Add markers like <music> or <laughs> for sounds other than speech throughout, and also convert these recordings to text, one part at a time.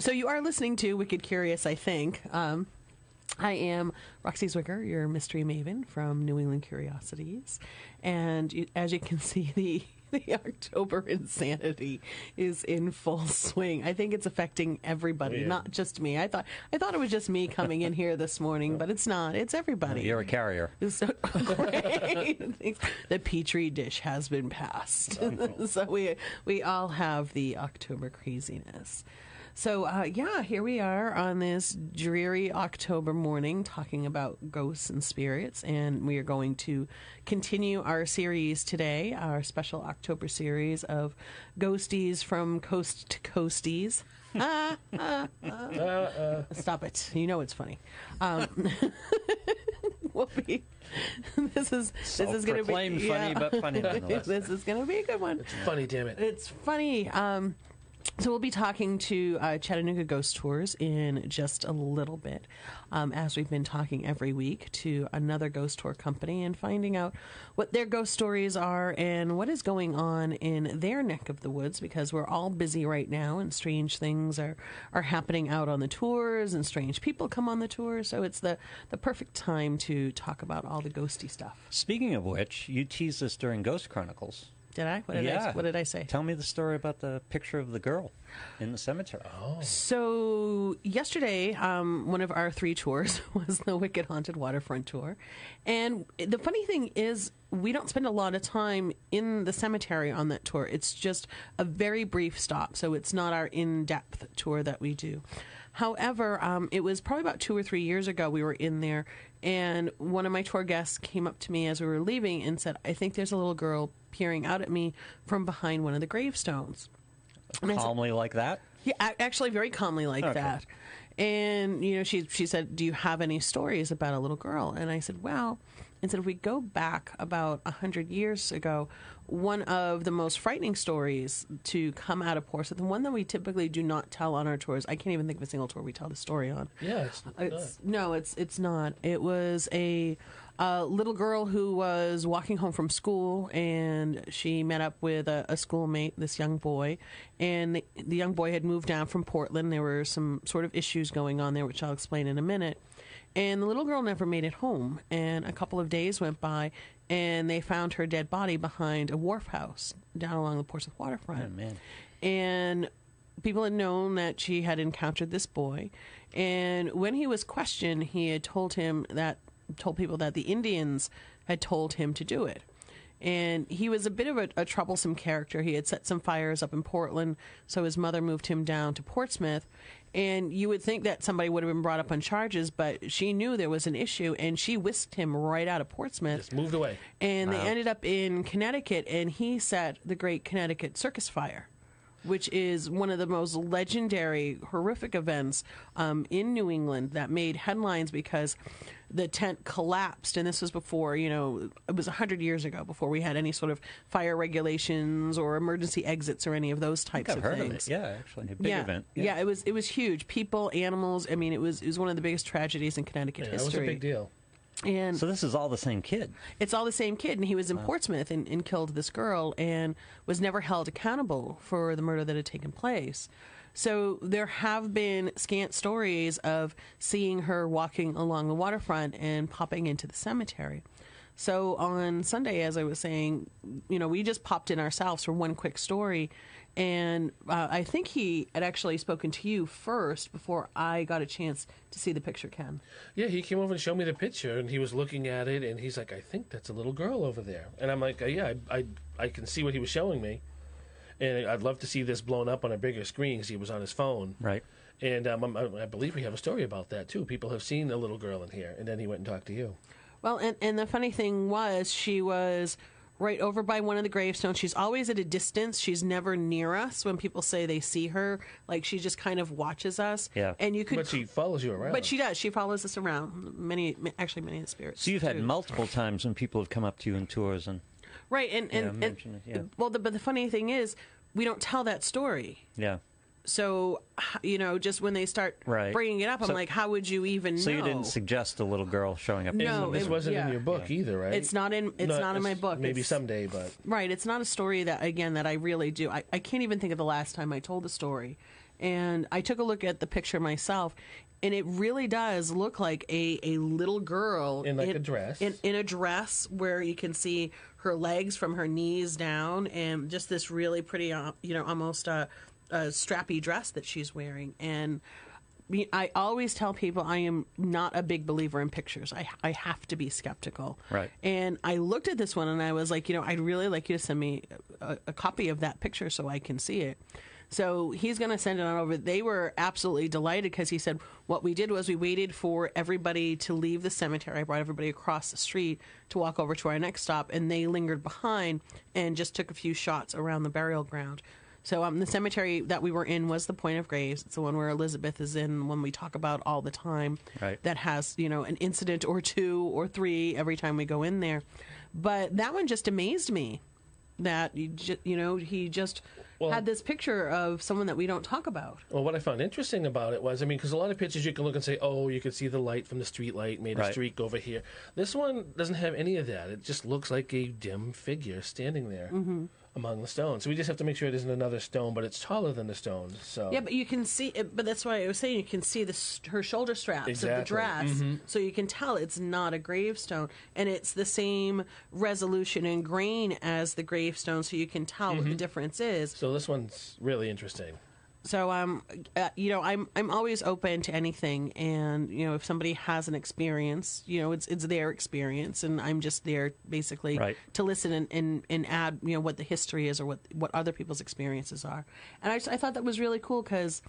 so you are listening to Wicked Curious, I think. Um, I am Roxie Zwicker, your mystery maven from New England Curiosities, and you, as you can <laughs> see, the the October insanity is in full swing. I think it's affecting everybody, Yeah. not just me. I thought I thought it was just me coming in here this morning, but it's not. It's everybody. You're a carrier. So <laughs> great. the petri dish has been passed. <laughs> so we we all have the October craziness. So uh, yeah, here we are on this dreary October morning talking about ghosts and spirits, and we are going to continue our series today, our special October series of ghosties from coast to coasties. Ah, ah, ah. Stop it! You know it's funny. Um, <laughs> we'll be. This is this is going to be Self-proclaimed funny, but funny <laughs> nonetheless. this is going to be a good one. It's funny, damn it. It's funny. Um, so we'll be talking to uh, Chattanooga Ghost Tours in just a little bit, um, as we've been talking every week to another ghost tour company and finding out what their ghost stories are and what is going on in their neck of the woods. Because we're all busy right now, and strange things are are happening out on the tours, and strange people come on the tour. So it's the the perfect time to talk about all the ghosty stuff. Speaking of which, you teased us during Ghost Chronicles. Did I? What did yeah. I? What did I say? Tell me the story about the picture of the girl in the cemetery. Oh. So yesterday, um, one of our three tours <laughs> was the Wicked Haunted Waterfront tour, and the funny thing is, we don't spend a lot of time in the cemetery on that tour. It's just a very brief stop, so it's not our in-depth tour that we do. However, um, it was probably about two or three years ago we were in there, and one of my tour guests came up to me as we were leaving and said, "I think there's a little girl peering out at me from behind one of the gravestones." And I said, Calmly like that. yeah, actually, very calmly like Okay. that. And you know, she she said, "Do you have any stories about a little girl?" And I said, "Well," and said, "If we go back about a hundred years ago, one of the most frightening stories to come out of Portsmouth, the one that we typically do not tell on our tours. I can't even think of a single tour we tell the story on. Yeah, it's, It's no, it's it's not. It was a, uh little girl who was walking home from school, and she met up with a, a schoolmate, this young boy, and the, the young boy had moved down from Portland. There were some sort of issues going on there, which I'll explain in a minute. And the little girl never made it home, and a couple of days went by, and they found her dead body behind a wharf house down along the Portsmouth waterfront. Oh, man. And people had known that she had encountered this boy, and when he was questioned, he had told him that told people that the Indians had told him to do it. And he was a bit of a, a troublesome character. He had set some fires up in Portland, so his mother moved him down to Portsmouth. And you would think that somebody would have been brought up on charges, but she knew there was an issue, and she whisked him right out of Portsmouth. Just moved away. and they ended up in Connecticut, and he set the Great Connecticut Circus Fire, which is one of the most legendary, horrific events um, in New England that made headlines because the tent collapsed, and this was before you know it was hundred years ago before we had any sort of fire regulations or emergency exits or any of those types I've of heard things. of it. Yeah, actually, a big yeah, event. Yeah. it was it was huge. People, animals. I mean, it was it was one of the biggest tragedies in Connecticut Yeah, that was a big deal. And So this is all the same kid. it's all the same kid, and he was in Portsmouth and, and killed this girl and was never held accountable for the murder that had taken place. So there have been scant stories of seeing her walking along the waterfront and popping into the cemetery. So on Sunday, as I was saying, you know, we just popped in ourselves for one quick story, and uh, I think he had actually spoken to you first before I got a chance to see the picture, Ken. Yeah, he came over and showed me the picture, and he was looking at it, and he's like, "I think that's a little girl over there." And I'm like, "Yeah, I, I, I can see what he was showing me, and I'd love to see this blown up on a bigger screen because he was on his phone." Right. And um, I, I believe we have a story about that too. People have seen a little girl in here, and then he went and talked to you. Well, and, and the funny thing was, she was right over by one of the gravestones. She's always at a distance. She's never near us when people say they see her. Like, she just kind of watches us. Yeah. And you could. But she follows you around. But she does. She follows us around. Many, actually, many of the spirits. So you've had multiple times when people have come up to you in tours and Right. And, Yeah, and, and it, yeah. well, the, but the funny thing is, we don't tell that story. yeah. So, you know, just when they start Right. bringing it up, I'm So- like, how would you even So know? you didn't suggest a little girl showing up. No, And this it- wasn't yeah. in your book either, right? It's not in- it's not in my book. Maybe It's- someday, but Right. It's not a story that, again, that I really do. I, I can't even think of the last time I told the story. And I took a look at the picture myself, and it really does look like a, a little girl In, like, a dress. In, in a dress where you can see her legs from her knees down, and just this really pretty, uh, you know, almost a, a strappy dress that she's wearing. And I always tell people I am not a big believer in pictures. I I have to be skeptical. Right. And I looked at this one and I was like, you know, I'd really like you to send me a, a copy of that picture so I can see it. So he's going to send it on over. They were absolutely delighted because he said what we did was we waited for everybody to leave the cemetery. I brought everybody across the street to walk over to our next stop, and they lingered behind and just took a few shots around the burial ground. So um, the cemetery that we were in was the Point of Graves. It's the one where Elizabeth is in, one we talk about all the time. Right. That has you know an incident or two or three every time we go in there. But that one just amazed me. That you, ju- you know he just Well- had this picture of someone that we don't talk about. Well, what I found interesting about it was, I mean, because a lot of pictures you can look and say, oh, you can see the light from the street light made a streak over here. This one doesn't have any of that. It just looks like a dim figure standing there Mm-hmm. Among the stones. So we just have to make sure it isn't another stone, but it's taller than the stone. So Yeah, but you can see it. But that's why I was saying you can see the her shoulder straps of the Exactly. dress, mm-hmm. so you can tell it's not a gravestone, and it's the same resolution and grain as the gravestone, so you can tell what the mm-hmm. difference is. So this one's really interesting. So um, uh, you know, I'm I'm always open to anything, and you know, if somebody has an experience, you know, it's it's their experience, and I'm just there basically Right. to listen and, and and add you know what the history is or what what other people's experiences are, and I just, I thought that was really cool because.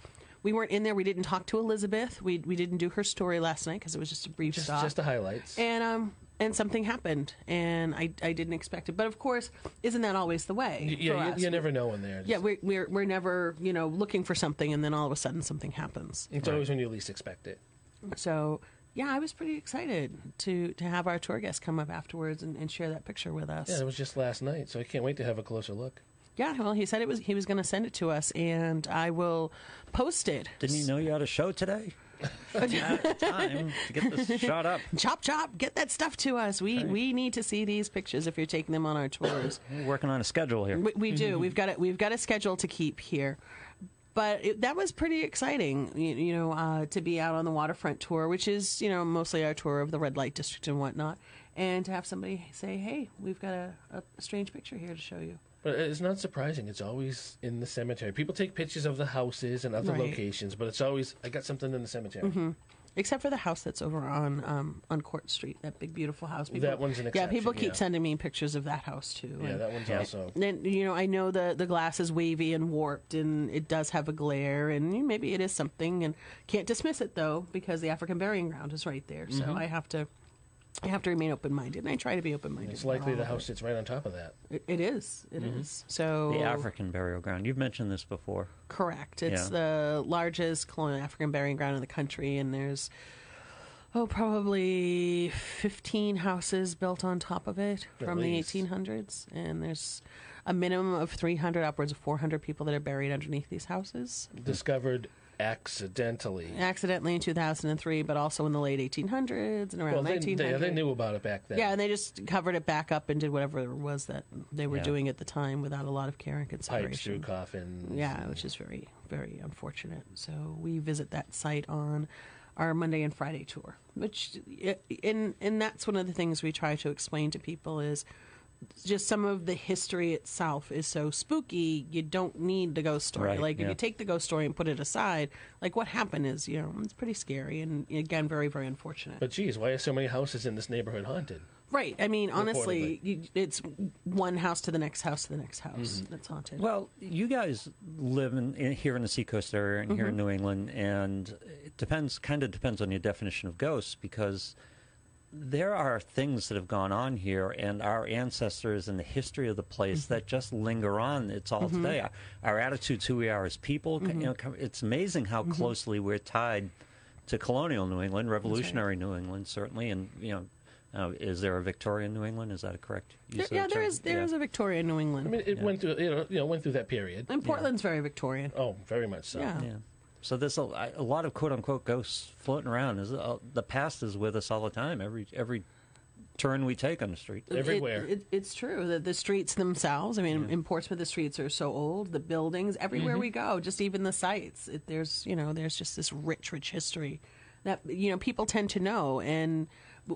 We weren't in there. We didn't talk to Elizabeth. We we didn't do her story last night because it was just a brief Just, stop just the highlights. and um and something happened and I I didn't expect it. But of course, isn't that always the way? Y- for yeah, you, us? you never know in there. Yeah, we're, we're we're never you know looking for something, and then all of a sudden something happens. it's always when you least expect it. So yeah, I was pretty excited to to have our tour guest come up afterwards and, and share that picture with us. Yeah, it was just last night, so I can't wait to have a closer look. Yeah, well, he said it was he was going to send it to us, and I will post it. Didn't you know you had a show today? Time to get this shot up. <laughs> Chop chop, get that stuff to us. We we need to see these pictures if you're taking them on our tours. <laughs> We're working on a schedule here. We, we do. We've got it. We've got a schedule to keep here. But it, that was pretty exciting, you, you know, uh, to be out on the waterfront tour, which is, you know, mostly our tour of the red light district and whatnot, and to have somebody say, "Hey, we've got a, a strange picture here to show you." But it's not surprising. It's always in the cemetery. People take pictures of the houses and other Right. locations, but it's always I got something in the cemetery. Except for the house that's over on um, on Court Street, that big beautiful house. That one's an exception. Yeah, people keep yeah. sending me pictures of that house too. Yeah, and- that one's also. then you know I know the the glass is wavy and warped and it does have a glare and maybe it is something and can't dismiss it though because the African burying ground is right there so I have to I have to remain open minded and I try to be open minded. It's likely the house sits right on top of that. It, it is. It mm-hmm. is. So The African burial ground. You've mentioned this before. correct. It's Yeah. the largest colonial African burying ground in the country and there's oh probably 15 houses built on top of it At from least. the 1800s and there's a minimum of 300 upwards of 400 people that are buried underneath these houses Discovered accidentally. accidentally in 2003 but also in the late 1800s and around Well, they, 1900 they, they knew about it back then. yeah and they just covered it back up and did whatever it was that they were Yeah. doing at the time without a lot of care and consideration. Pipes through coffins. yeah which is very very unfortunate so we visit that site on our monday and friday tour which and and that's one of the things we try to explain to people is just some of the history itself is so spooky you don't need the ghost story Right, like if you take the ghost story and put it aside like what happened is you know it's pretty scary and again very very unfortunate But geez, why are so many houses in this neighborhood haunted? right i mean honestly you, it's one house to the next house to the next house Mm-hmm. that's haunted Well, you guys live in, in here in the Seacoast area and here in New England, and it depends. Kind of depends on your definition of ghosts, because there are things that have gone on here, and our ancestors and the history of the place mm-hmm. that just linger on. It's all mm-hmm. today. Our, our attitudes, who we are as people. You know, mm-hmm. it's amazing how closely we're tied to colonial New England, revolutionary New England, certainly, and you know. Uh, is there a Victorian New England? Is that a correct use There- of yeah, the there term? is there Yeah. is a Victoria, New England, I mean, it went through you know, you know went through that period. and Portland's very Victorian. Oh, very much so. Yeah. Yeah. So there's a, a lot of quote unquote ghosts floating around. Is uh, the past is with us all the time. Every every turn we take on the street. Everywhere. it- it's true that the streets themselves. I mean, in Portsmouth, the streets are so old. The buildings, everywhere we go, just even the sites. It, there's you know, there's just this rich, rich history that you know people tend to know. And w-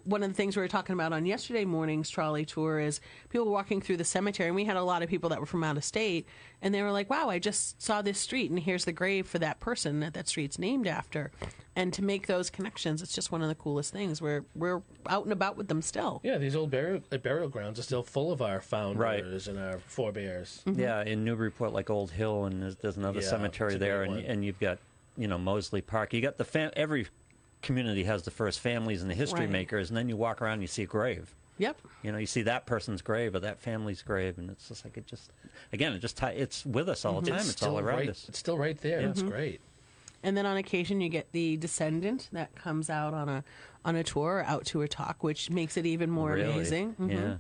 one of the things we were talking about on yesterday morning's trolley tour is people walking through the cemetery, and we had a lot of people that were from out of state, and they were like, "Wow, I just saw this street, and here's the grave for that person that that street's named after." And to make those connections, it's just one of the coolest things. We're we're out and about with them still. Yeah, these old burial, uh, burial grounds are still full of our founders Right. and our forebears. Yeah, in Newburyport, like Old Hill, and there's, there's another Yeah, cemetery there, and, and you've got you know Maudslay Park. You got the fam- every community has the first families and the history Right. makers, and then you walk around, and you see a grave. Yep. You know, you see that person's grave or that family's grave, and it's just like it just again, it just it's with us all the time. It's, still all around right, us. It's still right there. That's great. And then on occasion you get the descendant that comes out on a on a tour or out to a talk, which makes it even more Really? amazing. Mhm. Yeah.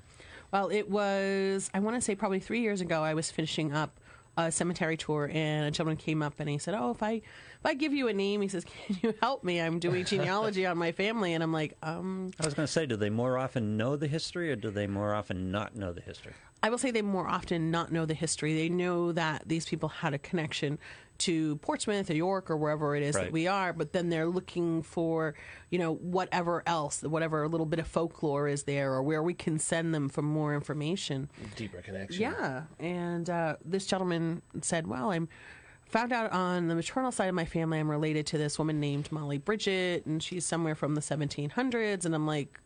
Well, it was I want to say probably three years ago. I was finishing up a cemetery tour, and a gentleman came up and he said, "Oh, if I if I give you a name, he says, <laughs> can you help me? I'm doing <laughs> genealogy on my family." And I'm like, um, I was going to say, do they more often know the history, or do they more often not know the history? I will say they more often not know the history. They know that these people had a connection to Portsmouth or York or wherever it is Right. that we are, but then they're looking for, you know, whatever else, whatever little bit of folklore is there or where we can send them for more information. Deeper connection. Yeah. And uh, this gentleman said, Well, I'm found out on the maternal side of my family I'm related to this woman named Molly Bridget, and she's somewhere from the 1700s. And I'm like,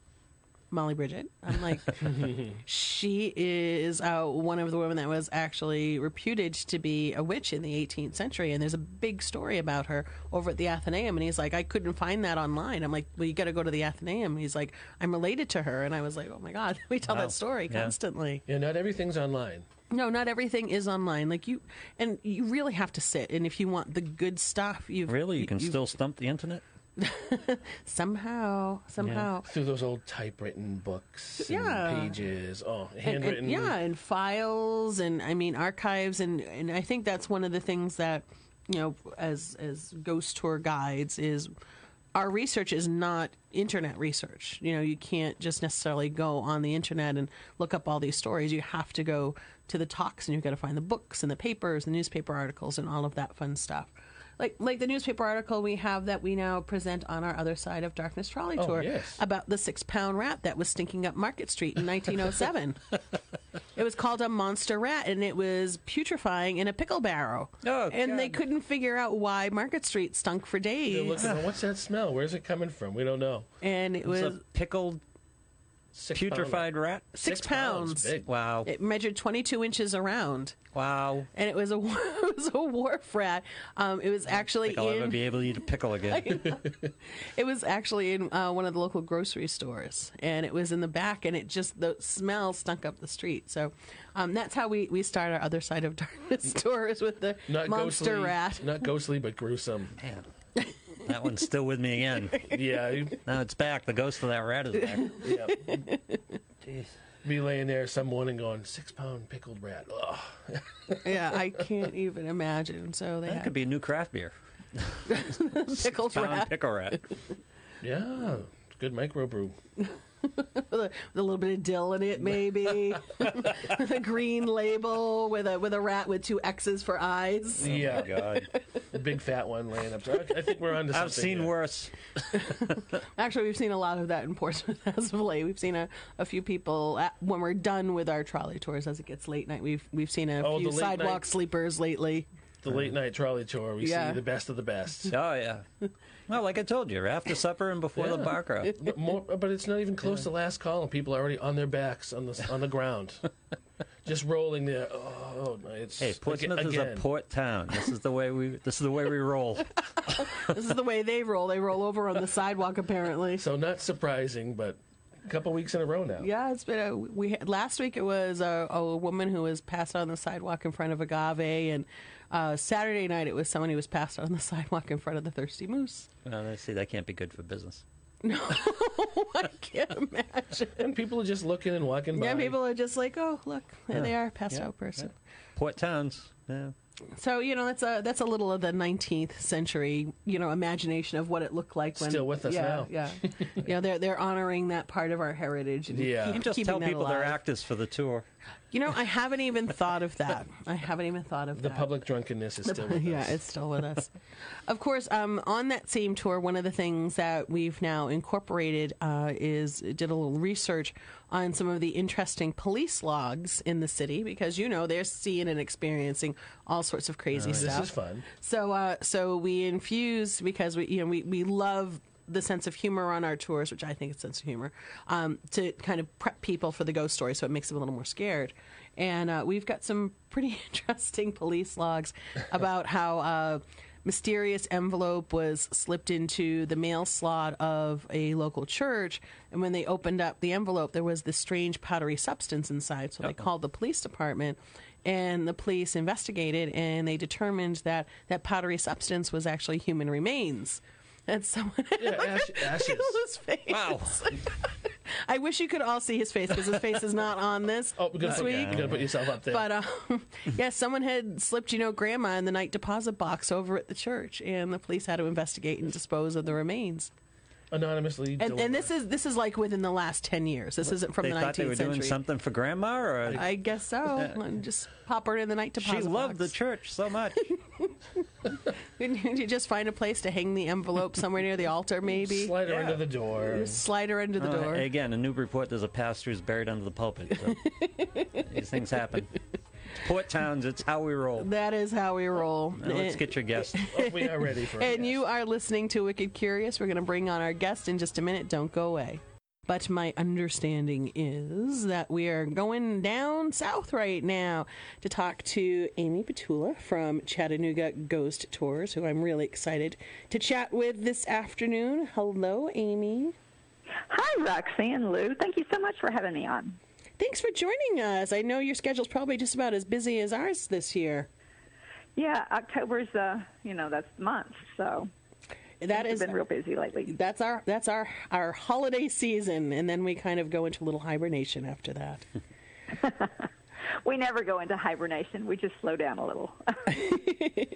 Molly Bridget. I'm like, <laughs> she is uh, one of the women that was actually reputed to be a witch in the 18th century, and there's a big story about her over at the Athenaeum. And he's like, I couldn't find that online. I'm like, well, you got to go to the Athenaeum. He's like, I'm related to her, and I was like, oh my god, <laughs> we tell Wow. that story Yeah. constantly. Yeah, not everything's online. No, not everything is online. Like you, and you really have to sit. And if you want the good stuff, you Really, you can still stump the internet. <laughs> somehow, somehow. Through those old typewritten books and Yeah. pages. Oh, and- handwritten. and, yeah, and files, and I mean archives, and and I think that's one of the things that you know, as as ghost tour guides, is our research is not internet research. You know, you can't just necessarily go on the internet and look up all these stories. You have to go to the talks, and you've got to find the books and the papers, the newspaper articles, and all of that fun stuff. Like, like the newspaper article we have that we now present on our other side of darkness trolley Oh, tour yes. about the six pound rat that was stinking up Market Street in 1907. <laughs> It was called a monster rat, and it was putrefying in a pickle barrel. Oh, and they couldn't figure out why Market Street stunk for days. looking, what's that smell? Where's it coming from? We don't know. and it It's was a pickled, Six putrefied rat. six pounds. Big. Wow! it measured 22 inches around, Wow! and it was a <laughs> it was a wharf rat. Um, it was actually think I'll ever in be able to eat a pickle again. <laughs> it was actually in uh, one of the local grocery stores, and it was in the back, and it just the smell stunk up the street. So um, that's how we we start our other side of <laughs> darkness tours with the Not monster ghostly, rat. Not ghostly, but gruesome. Man, that one's still with me again. Yeah, Now it's back. The ghost of that rat is back. yeah. Jeez. Be laying there some morning going, six pound pickled rat. Ugh. yeah, I can't even imagine. So they That had could be a new craft beer. <laughs> pickled Pound rat pickle rat. Yeah, it's good microbrew. <laughs> with a, little bit of dill in it, maybe. a <laughs> <laughs> green label with a with a rat with two X's for eyes. Oh, yeah, God, a big fat one laying up. there. I think we're on to something. I've seen here. worse. Actually, we've seen a lot of that in Portsmouth as of late. We've seen a, a few people at, when we're done with our trolley tours as it gets late night. We've we've seen a Oh, few sidewalk night- sleepers lately. The uh, late night trolley tour. We Yeah. see the best of the best. <laughs> Oh yeah. Well, like I told you, after supper and before the Yeah. bar crowd. But, more, but it's not even close to last call, and people are already on their backs on the on the ground, <laughs> just rolling there. Oh, it's Hey, Portsmouth aga- is a port town. This is the way we. This is the way we roll. <laughs> This is the way they roll. They roll over on the sidewalk, apparently. So not surprising, but a couple weeks in a row now. Yeah, it's been a we had, last week. It was a, a woman who was passed out on the sidewalk in front of Agave, and uh, Saturday night it was someone who was passed out on the <laughs> sidewalk in front of the Thirsty Moose. Well, let's see, that can't be good for business. No, <laughs> I can't imagine. And people are just looking and walking by. Yeah, people are just like, oh, look, there they are, passed Yeah, out person. Port towns. Yeah. So you know that's a that's a little of the 19th century you know imagination of what it looked like when Still with us yeah, now. Yeah, <laughs> yeah. They're they're honoring that part of our heritage. And Yeah. keep- Just keeping tell that people they're actors for the tour. You know, I haven't even thought of that. I haven't even thought of that. The that. public drunkenness is still with <laughs> yeah, us. it's still with us. of course, um, on that same tour, one of the things that we've now incorporated uh, is did a little research on some of the interesting police logs in the city because you know they're seeing and experiencing all sorts of crazy This stuff. This is fun. So, uh, so we infused because we, you know, we, we love the sense of humor on our tours, which I think is sense of humor, um, to kind of prep people for the ghost story, so it makes them a little more scared. And uh, we've got some pretty <laughs> interesting police logs about how. Uh, Mysterious envelope was slipped into the mail slot of a local church, and when they opened up the envelope, there was this strange powdery substance inside. So they called the police department, and the police investigated and they determined that that powdery substance was actually human remains. And someone Yeah, ash- <laughs> ashes. his face. Wow. <laughs> I wish you could all see his face because his face is not on this Oh, we're gonna, this put, week. you're gonna put yourself up there. But um, <laughs> yeah, someone had slipped, you know, grandma in the night deposit box over at the church, and the police had to investigate and dispose of the remains. Anonymously. And, and this is this is like within the last ten years. This isn't from they the thought they were century. doing something for grandma, or I guess so. And Just pop her in the night she deposit loved the church so much. <laughs> <laughs> you just find a place to hang the envelope somewhere near the altar, maybe. Slide her Yeah. under the door. Just slide her into the Uh, door. again, a new report. There's a pastor who's buried under the pulpit. So <laughs> these things happen. Port towns. It's how we roll. That is how we roll. Now let's get your guest. Oh, <laughs> we are ready for it. And you are listening to Wicked Curious. We're going to bring on our guest in just a minute. Don't go away. But my understanding is that we are going down south right now to talk to Amy Petulla from Chattanooga Ghost Tours, who I'm really excited to chat with this afternoon. Hello, Amy. Hi, Roxanne Lou. Thank you so much for having me on. Thanks for joining us. I know your schedule's probably just about as busy as ours this year. Yeah, October's uh, you know, that's the month, so That has been real busy lately. that's our that's our our holiday season, and then we kind of go into a little hibernation after that. <laughs> We never go into hibernation. We just slow down a little. <laughs>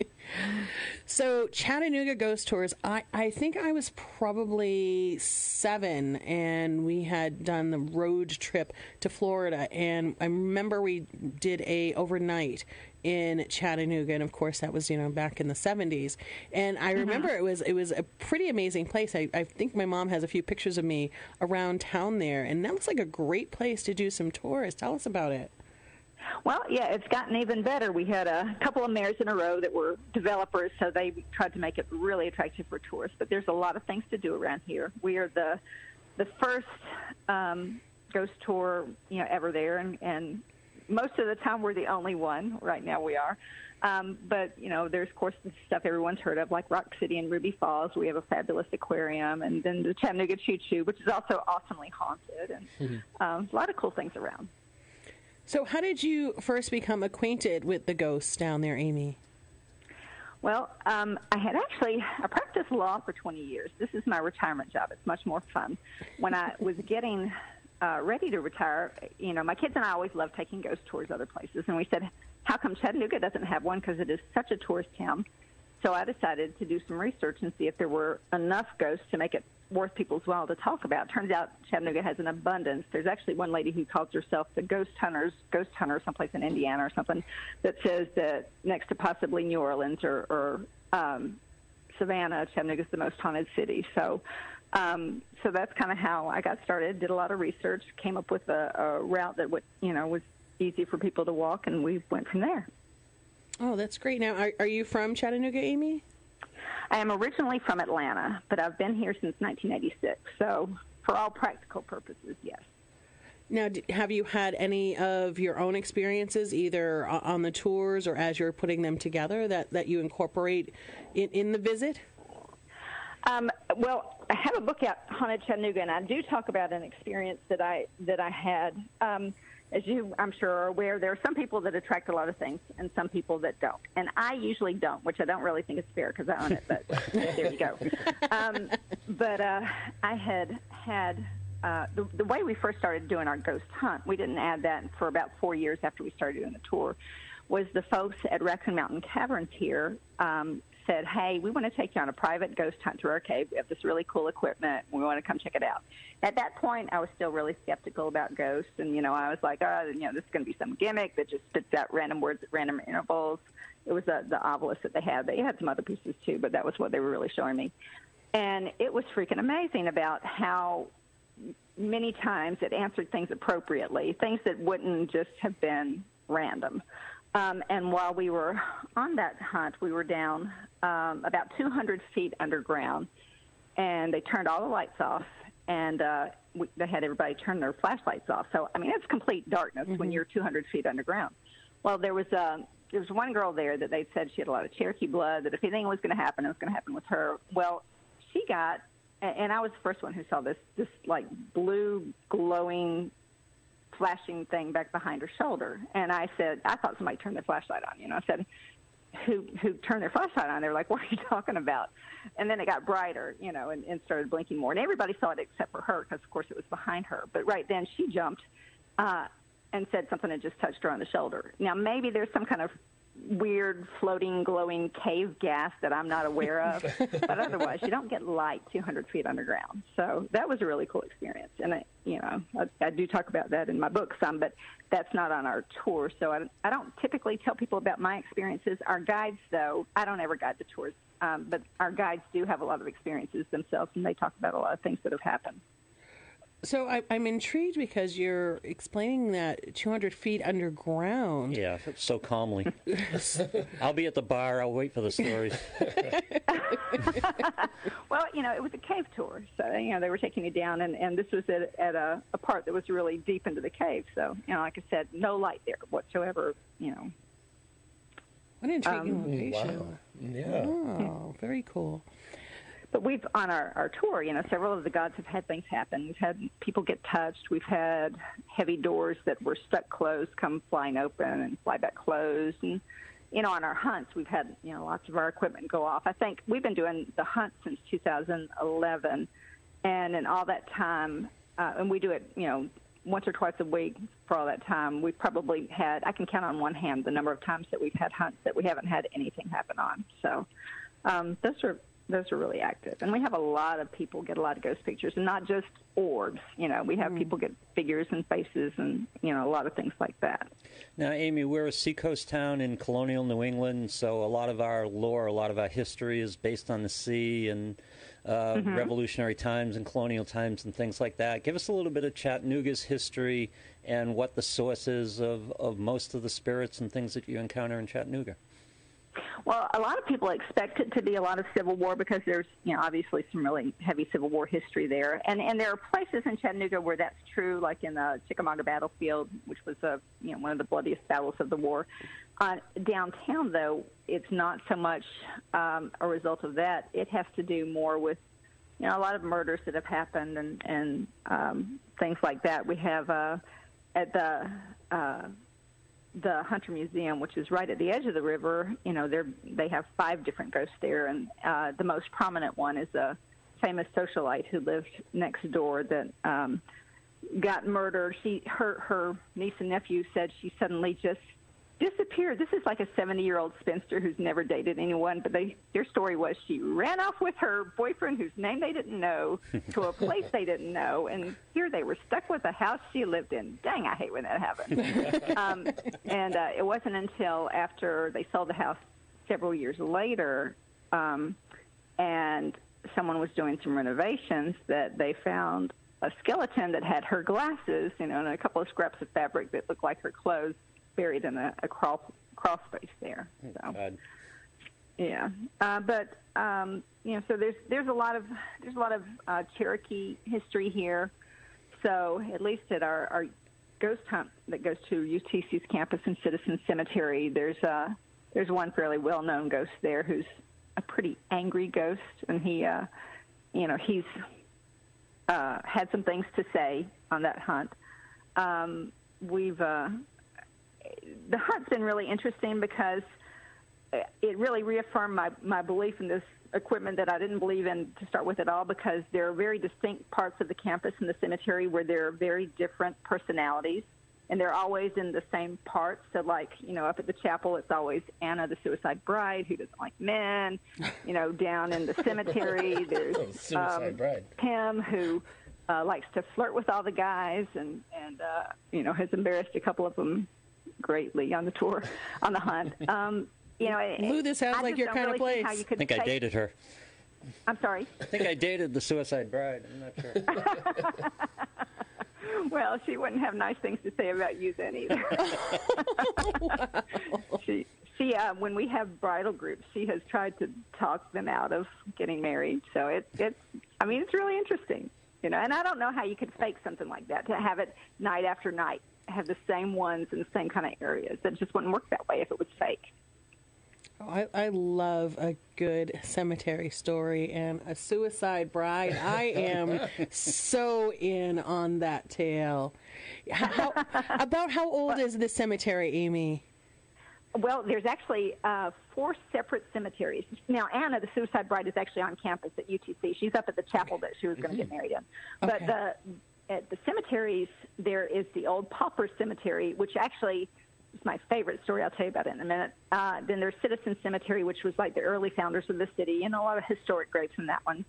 So Chattanooga Ghost Tours, I, I think I was probably seven, and we had done the road trip to Florida, and I remember we did a overnight in Chattanooga, and of course that was you know back in the seventies, and I mm-hmm. remember it was it was a pretty amazing place. I, I think my mom has a few pictures of me around town there, and that looks like a great place to do some tours. Tell us about it. Well, yeah, it's gotten even better. We had a couple of mayors in a row that were developers, so they tried to make it really attractive for tourists. But there's a lot of things to do around here. We are the the first um, ghost tour you know ever there, and, and most of the time we're the only one. Right now we are. Um, but you know, there's of course the stuff everyone's heard of, like Rock City and Ruby Falls. We have a fabulous aquarium, and then the Chattanooga Choo Choo, which is also awesomely haunted, and um, a lot of cool things around. So, how did you first become acquainted with the ghosts down there, Amy? Well, um, I had actually I practiced law for 20 years. This is my retirement job. It's much more fun. When I was getting uh, ready to retire, you know, my kids and I always loved taking ghost tours other places, and we said, "How come Chattanooga doesn't have one? Because it is such a tourist town." So I decided to do some research and see if there were enough ghosts to make it worth people's while to talk about. Turns out Chattanooga has an abundance. There's actually one lady who calls herself the Ghost Hunters, Ghost Hunter, someplace in Indiana or something, that says that next to possibly New Orleans or, or um, Savannah, Chattanooga's the most haunted city. So, um, so that's kind of how I got started. Did a lot of research, came up with a, a route that would, you know, was easy for people to walk, and we went from there. Oh, that's great. Now, are, are you from Chattanooga, Amy? I am originally from Atlanta, but I've been here since 1986. So, for all practical purposes, yes. Now, have you had any of your own experiences, either on the tours or as you're putting them together, that, that you incorporate in, in the visit? Um, well, I have a book out, Haunted Chattanooga, and I do talk about an experience that I that I had. Um, as you, I'm sure, are aware, there are some people that attract a lot of things, and some people that don't. And I usually don't, which I don't really think is fair because I own it. But <laughs> there you go. Um, but uh, I had had uh, the, the way we first started doing our ghost hunt. We didn't add that for about four years after we started doing the tour. was the folks at Raccoon Mountain Caverns here um, said, "Hey, we want to take you on a private ghost hunt through our cave. We have this really cool equipment. We want to come check it out." At that point, I was still really skeptical about ghosts, and you know, I was like, "Oh, you know, this is going to be some gimmick that just spits out random words at random intervals." It was the, the obelisk that they had. They had some other pieces too, but that was what they were really showing me. And it was freaking amazing about how many times it answered things appropriately, things that wouldn't just have been random. Um, and while we were on that hunt, we were down um, about 200 feet underground, and they turned all the lights off, and uh, we, they had everybody turn their flashlights off. So, I mean, it's complete darkness mm-hmm. when you're 200 feet underground. Well, there was a uh, there was one girl there that they said she had a lot of Cherokee blood. That if anything was going to happen, it was going to happen with her. Well, she got, and I was the first one who saw this this like blue glowing flashing thing back behind her shoulder. And I said, I thought somebody turned their flashlight on. You know, I said, who who turned their flashlight on? They were like, "What are you talking about?" And then it got brighter, you know, and, and started blinking more. And everybody saw it except for her, because of course it was behind her. But right then she jumped uh, and said something had just touched her on the shoulder. Now maybe there's some kind of weird floating glowing cave gas that I'm not aware of. <laughs> but otherwise, you don't get light 200 feet underground. So that was a really cool experience. And, I, you know, I, I do talk about that in my book some, but that's not on our tour. So I, I don't typically tell people about my experiences. Our guides, though, I don't ever guide the tours, um, but our guides do have a lot of experiences themselves, and they talk about a lot of things that have happened. So I, am intrigued because you're explaining that 200 feet underground. Yeah, so calmly. <laughs> I'll be at the bar. I'll wait for the stories. <laughs> well, you know, it was a cave tour, so you know they were taking you down, and and this was at, at a, a part that was really deep into the cave. So you know, like I said, no light there whatsoever. You know. What an intriguing um, location. Wow. Yeah. Oh, very cool but we've on our, our tour, you know, several of the gods have had things happen. We've had people get touched. We've had heavy doors that were stuck closed come flying open and fly back closed. And you know, on our hunts, we've had you know lots of our equipment go off. I think we've been doing the hunt since 2011, and in all that time, uh, and we do it, you know, once or twice a week for all that time. We've probably had I can count on one hand the number of times that we've had hunts that we haven't had anything happen on. So um, those are those are really active. And we have a lot of people get a lot of ghost pictures, and not just orbs. You know, we have mm. people get figures and faces, and you know, a lot of things like that. Now, Amy, we're a seacoast town in colonial New England, so a lot of our lore, a lot of our history is based on the sea and uh, mm-hmm. revolutionary times and colonial times and things like that. Give us a little bit of Chattanooga's history and what the source is of, of most of the spirits and things that you encounter in Chattanooga. Well, a lot of people expect it to be a lot of Civil War because there's, you know, obviously some really heavy Civil War history there, and and there are places in Chattanooga where that's true, like in the Chickamauga battlefield, which was a, you know, one of the bloodiest battles of the war. Uh, downtown, though, it's not so much um, a result of that. It has to do more with, you know, a lot of murders that have happened and and um, things like that. We have uh, at the uh, the Hunter Museum, which is right at the edge of the river, you know, they they have five different ghosts there, and uh, the most prominent one is a famous socialite who lived next door that um, got murdered. She her her niece and nephew said she suddenly just disappeared. This is like a 70 year old spinster who's never dated anyone, but they, their story was she ran off with her boyfriend, whose name they didn't know, to a place they didn't know, and here they were stuck with a house she lived in. Dang, I hate when that happens. <laughs> um, and uh, it wasn't until after they sold the house several years later, um, and someone was doing some renovations that they found a skeleton that had her glasses, you know, and a couple of scraps of fabric that looked like her clothes buried in a, a crawl crawl space there. So, God. yeah, uh, but um, you know, so there's there's a lot of there's a lot of uh, Cherokee history here. So at least at our, our ghost hunt that goes to UTC's campus and Citizen Cemetery, there's uh, there's one fairly well known ghost there who's a pretty angry ghost, and he, uh, you know, he's uh, had some things to say on that hunt. Um, we've uh, the hunt's been really interesting because it really reaffirmed my, my belief in this equipment that I didn't believe in to start with at all because there are very distinct parts of the campus and the cemetery where there are very different personalities. and they're always in the same parts. So, like, you know, up at the chapel, it's always Anna, the suicide bride, who doesn't like men. You know, <laughs> down in the cemetery, <laughs> there's Oh, suicide um, bride. Pim, who uh, likes to flirt with all the guys, and and uh, you know has embarrassed a couple of them greatly on the tour, on the hunt. Um, you know, Lou, this sounds I like just your don't kind of really see place. how you could I think I dated her. I'm sorry. I think I dated the Suicide Bride. I'm not sure. <laughs> Well, she wouldn't have nice things to say about you then either. <laughs> she, she, uh, when we have bridal groups, she has tried to talk them out of getting married. So it, it's, I mean, it's really interesting, you know. And I don't know how you could fake something like that to have it night after night, have the same ones in the same kind of areas. It just wouldn't work that way if it was fake. Oh, I, I love a good cemetery story and a suicide bride. I am <laughs> so in on that tale. How, <laughs> about how old is this cemetery, Amy? Well, there's actually uh, four separate cemeteries. Now, Anna, the suicide bride, is actually on campus at UTC. She's up at the chapel that she was going to get married in. But Okay. the at the cemeteries, there is the old pauper cemetery, which actually is my favorite story. I'll tell you about it in a minute. Uh, then there's Citizen Cemetery, which was like the early founders of the city, and a lot of historic graves in that one.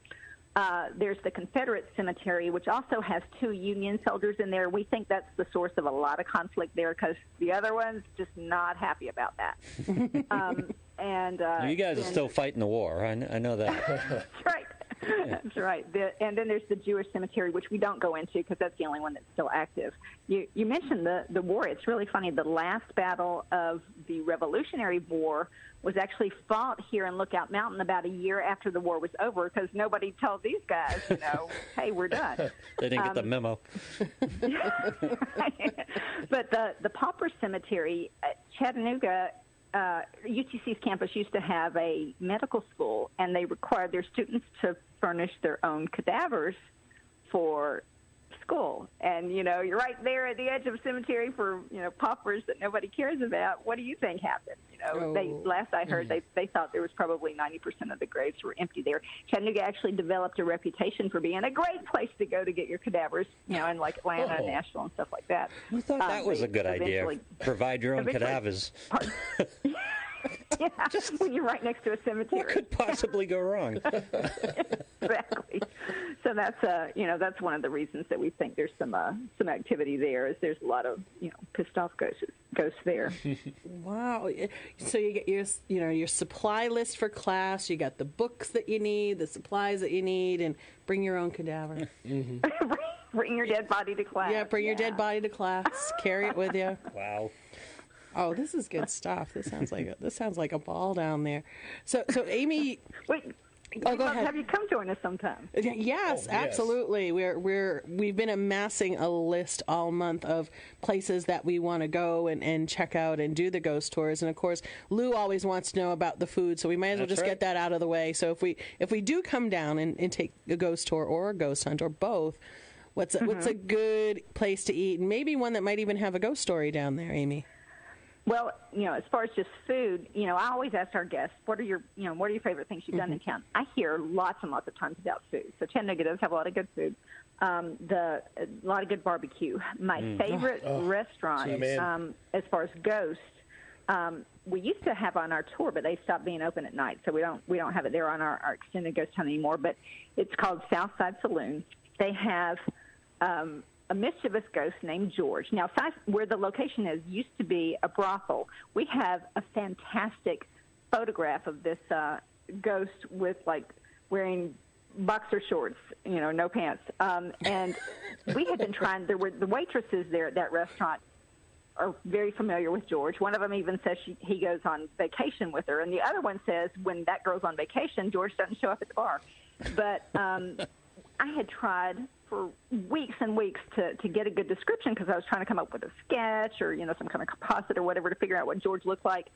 Uh, there's the Confederate Cemetery, which also has two Union soldiers in there. We think that's the source of a lot of conflict there because the other one's just not happy about that. <laughs> um, and uh, you guys are still fighting the war. I, kn- I know that. <laughs> That's right. That's right. The, and then there's the Jewish cemetery, which we don't go into because that's the only one that's still active. You, you mentioned the, the war. It's really funny. The last battle of the Revolutionary War was actually fought here in Lookout Mountain about a year after the war was over because nobody told these guys, you know, <laughs> hey, we're done. <laughs> They didn't get the Um, memo. <laughs> but the the Pauper Cemetery, at Chattanooga, uh, UTC's campus used to have a medical school, and they required their students to furnish their own cadavers for school. And you know, you're right there at the edge of a cemetery for you know paupers that nobody cares about. What do you think happened? You know, they Oh. last I heard, they they thought there was probably 90% of the graves were empty there. Chattanooga actually developed a reputation for being a great place to go to get your cadavers. You know, in like Atlanta, Oh. and Nashville, and stuff like that. I thought Um, that was a good idea. Provide your own cadavers. <laughs> <laughs> Yeah, when you're right next to a cemetery. What could possibly go wrong? <laughs> exactly. So that's uh, you know, that's one of the reasons that we think there's some uh, some activity there. Is there's a lot of you know pissed off ghosts ghosts there. <laughs> Wow. So you get your, you know, your supply list for class. You got the books that you need, the supplies that you need, and bring your own cadaver. Bring your dead body to class. Yeah, bring your dead body to class. Carry it with you. Wow. Oh, this is good stuff. This sounds like a, this sounds like a ball down there. So, so Amy, Wait, Oh, go ahead. Have you come join us sometime? yes, Oh, yes. absolutely. We're we're we've been amassing a list all month of places that we want to go and, and check out and do the ghost tours. And of course, Lou always wants to know about the food, so we might as well That's just right. get that out of the way. So if we if we do come down and, and take a ghost tour or a ghost hunt or both, what's a, what's a Mm-hmm. good place to eat? And maybe one that might even have a ghost story down there, Amy. Well, you know, as far as just food, you know, I always ask our guests, what are your, you know, what are your favorite things you've done in town? I hear lots and lots of times about food. So Chattanooga does have a lot of good food. Um, the a lot of good barbecue. My favorite restaurant, Jeez. um, as far as ghosts, um, we used to have on our tour, but they stopped being open at night, so we don't we don't have it there on our, our extended ghost hunt anymore. But it's called Southside Saloon. They have um, a mischievous ghost named George. Now, where the location is used to be a brothel. We have a fantastic photograph of this uh, ghost with like wearing boxer shorts, you know, no pants. Um, and we had been trying. There were the waitresses there at that restaurant are very familiar with George. One of them even says she, he goes on vacation with her, and the other one says when that girl's on vacation, George doesn't show up at the bar. But um, I had tried for weeks and weeks to, to get a good description because I was trying to come up with a sketch or you know some kind of composite or whatever to figure out what George looked like.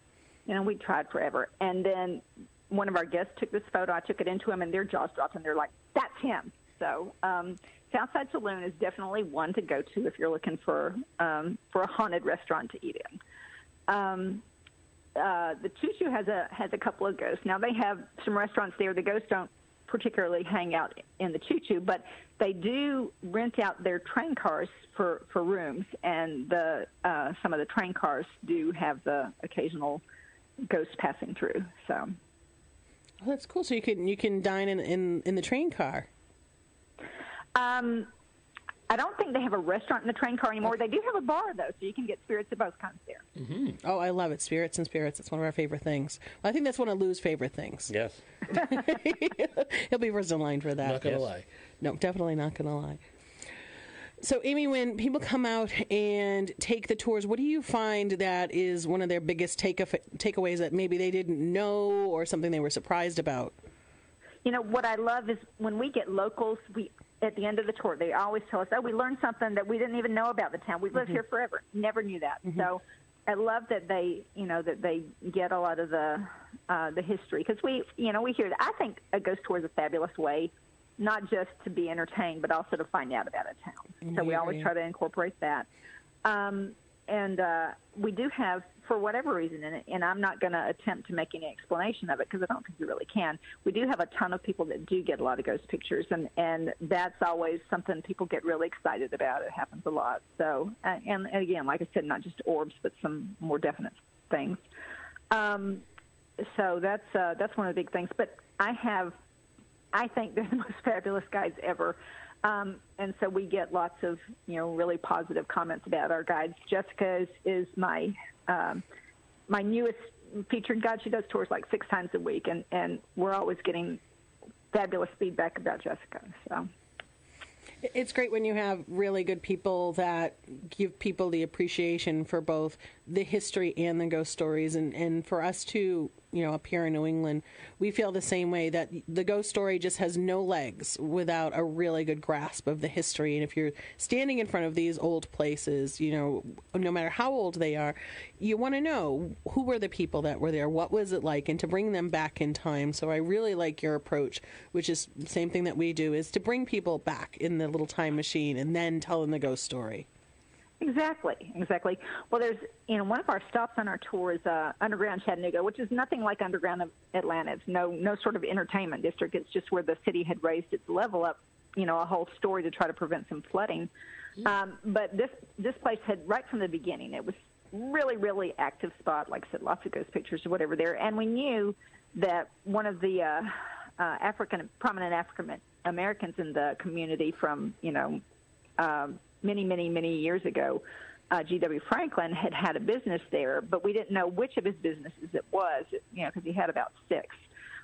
You know, we tried forever, and then one of our guests took this photo. I took it into him, and their jaws dropped, and they're like, "That's him." So, um, Southside Saloon is definitely one to go to if you're looking for um, for a haunted restaurant to eat in. Um, uh, the Choo has a has a couple of ghosts. Now they have some restaurants there. The ghosts don't particularly hang out in the choo choo, but they do rent out their train cars for for rooms, and the uh, some of the train cars do have the occasional ghost passing through. So. Oh, that's cool. So you can you can dine in in, in the train car. Um, I don't think they have a restaurant in the train car anymore. They do have a bar though, so you can get spirits of both kinds there. Mm-hmm. Oh, I love it! Spirits and spirits. It's one of our favorite things. I think that's one of Lou's favorite things. Yes. <laughs> He'll be first in line for that. Not gonna Yes. lie. No, definitely not going to lie. So, Amy, when people come out and take the tours, what do you find that is one of their biggest take takeaways that maybe they didn't know or something they were surprised about? You know what I love is when we get locals. We at the end of the tour, they always tell us, "Oh, we learned something that we didn't even know about the town. We've lived here forever, never knew that." So, I love that they, you know, that they get a lot of the uh, the history because we, you know, we hear. That. I think a ghost tour is a fabulous way, not just to be entertained, but also to find out about a town. So we always try to incorporate that. Um, and uh, we do have, for whatever reason, and, and I'm not going to attempt to make any explanation of it because I don't think you really can. We do have a ton of people that do get a lot of ghost pictures, and and that's always something people get really excited about. It happens a lot. So, uh, and, and again, like I said, not just orbs, but some more definite things. Um, so that's uh, that's one of the big things. But I have, I think they're <laughs> the most fabulous guides ever. Um, and so we get lots of, you know, really positive comments about our guides. Jessica is, is my um, my newest featured guide. She does tours like six times a week, and, and we're always getting fabulous feedback about Jessica. So It's great when you have really good people that give people the appreciation for both the history and the ghost stories. And, and for us too, you know, up here in New England, we feel the same way that the ghost story just has no legs without a really good grasp of the history. And if you're standing in front of these old places, you know, no matter how old they are, you want to know who were the people that were there, what was it like, and to bring them back in time. So I really like your approach, which is the same thing that we do, is to bring people back in the little time machine and then tell them the ghost story. Exactly, exactly. Well, there's you know one of our stops on our tour is uh, underground Chattanooga, which is nothing like underground Atlanta. It's no no sort of entertainment district. It's just where the city had raised its level up, you know, a whole story to try to prevent some flooding. Um, but this this place had right from the beginning. It was really really active spot. Like I said, lots of ghost pictures or whatever there, and we knew that one of the uh, uh, African prominent African Americans in the community from you know. Um, many, many, many years ago, uh, G.W. Franklin had had a business there, but we didn't know which of his businesses it was, you know, because he had about six.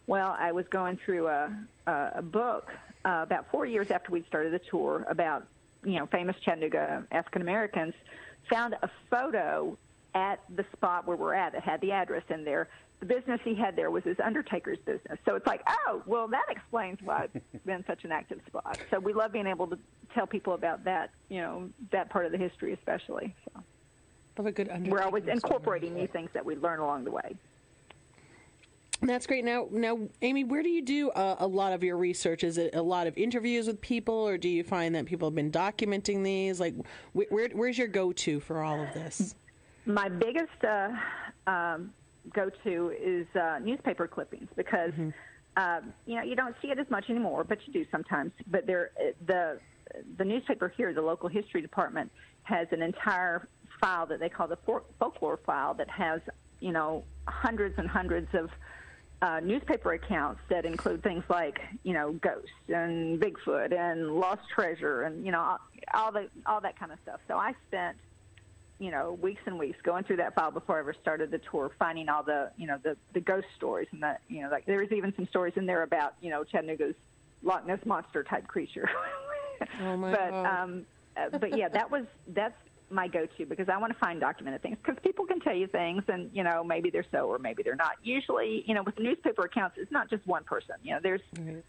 Well, I was going through a, a, book uh, about four years after we'd started the tour about, you know, famous Chattanooga African Americans, found a photo at the spot where we're at that had the address in there. The business he had there was his undertaker's business. So it's like, oh, well, that explains why it's been such an active spot. So we love being able to tell people about that, you know, that part of the history especially. So Love a good we're always incorporating new things that we learn along the way. That's great. Now, now, Amy, where do you do uh, a lot of your research? Is it a lot of interviews with people, or do you find that people have been documenting these? Like, wh- where, where's your go-to for all of this? My biggest uh, um, go-to is uh, newspaper clippings because um, you know you don't see it as much anymore, but you do sometimes. But there, the the newspaper here, the local history department, has an entire file that they call the folklore file that has you know hundreds and hundreds of uh, newspaper accounts that include things like you know ghosts and Bigfoot and lost treasure and you know all, all the all that kind of stuff. So I spent you know weeks and weeks going through that file before I ever started the tour, finding all the you know the the ghost stories and that you know like there was even some stories in there about you know Chattanooga's Loch Ness monster type creature. <laughs> Oh, my but God. um, uh, but yeah, that was that's my go-to because I want to find documented things because people can tell you things and you know maybe they're so or maybe they're not. Usually, you know, with newspaper accounts, it's not just one person. You know, there's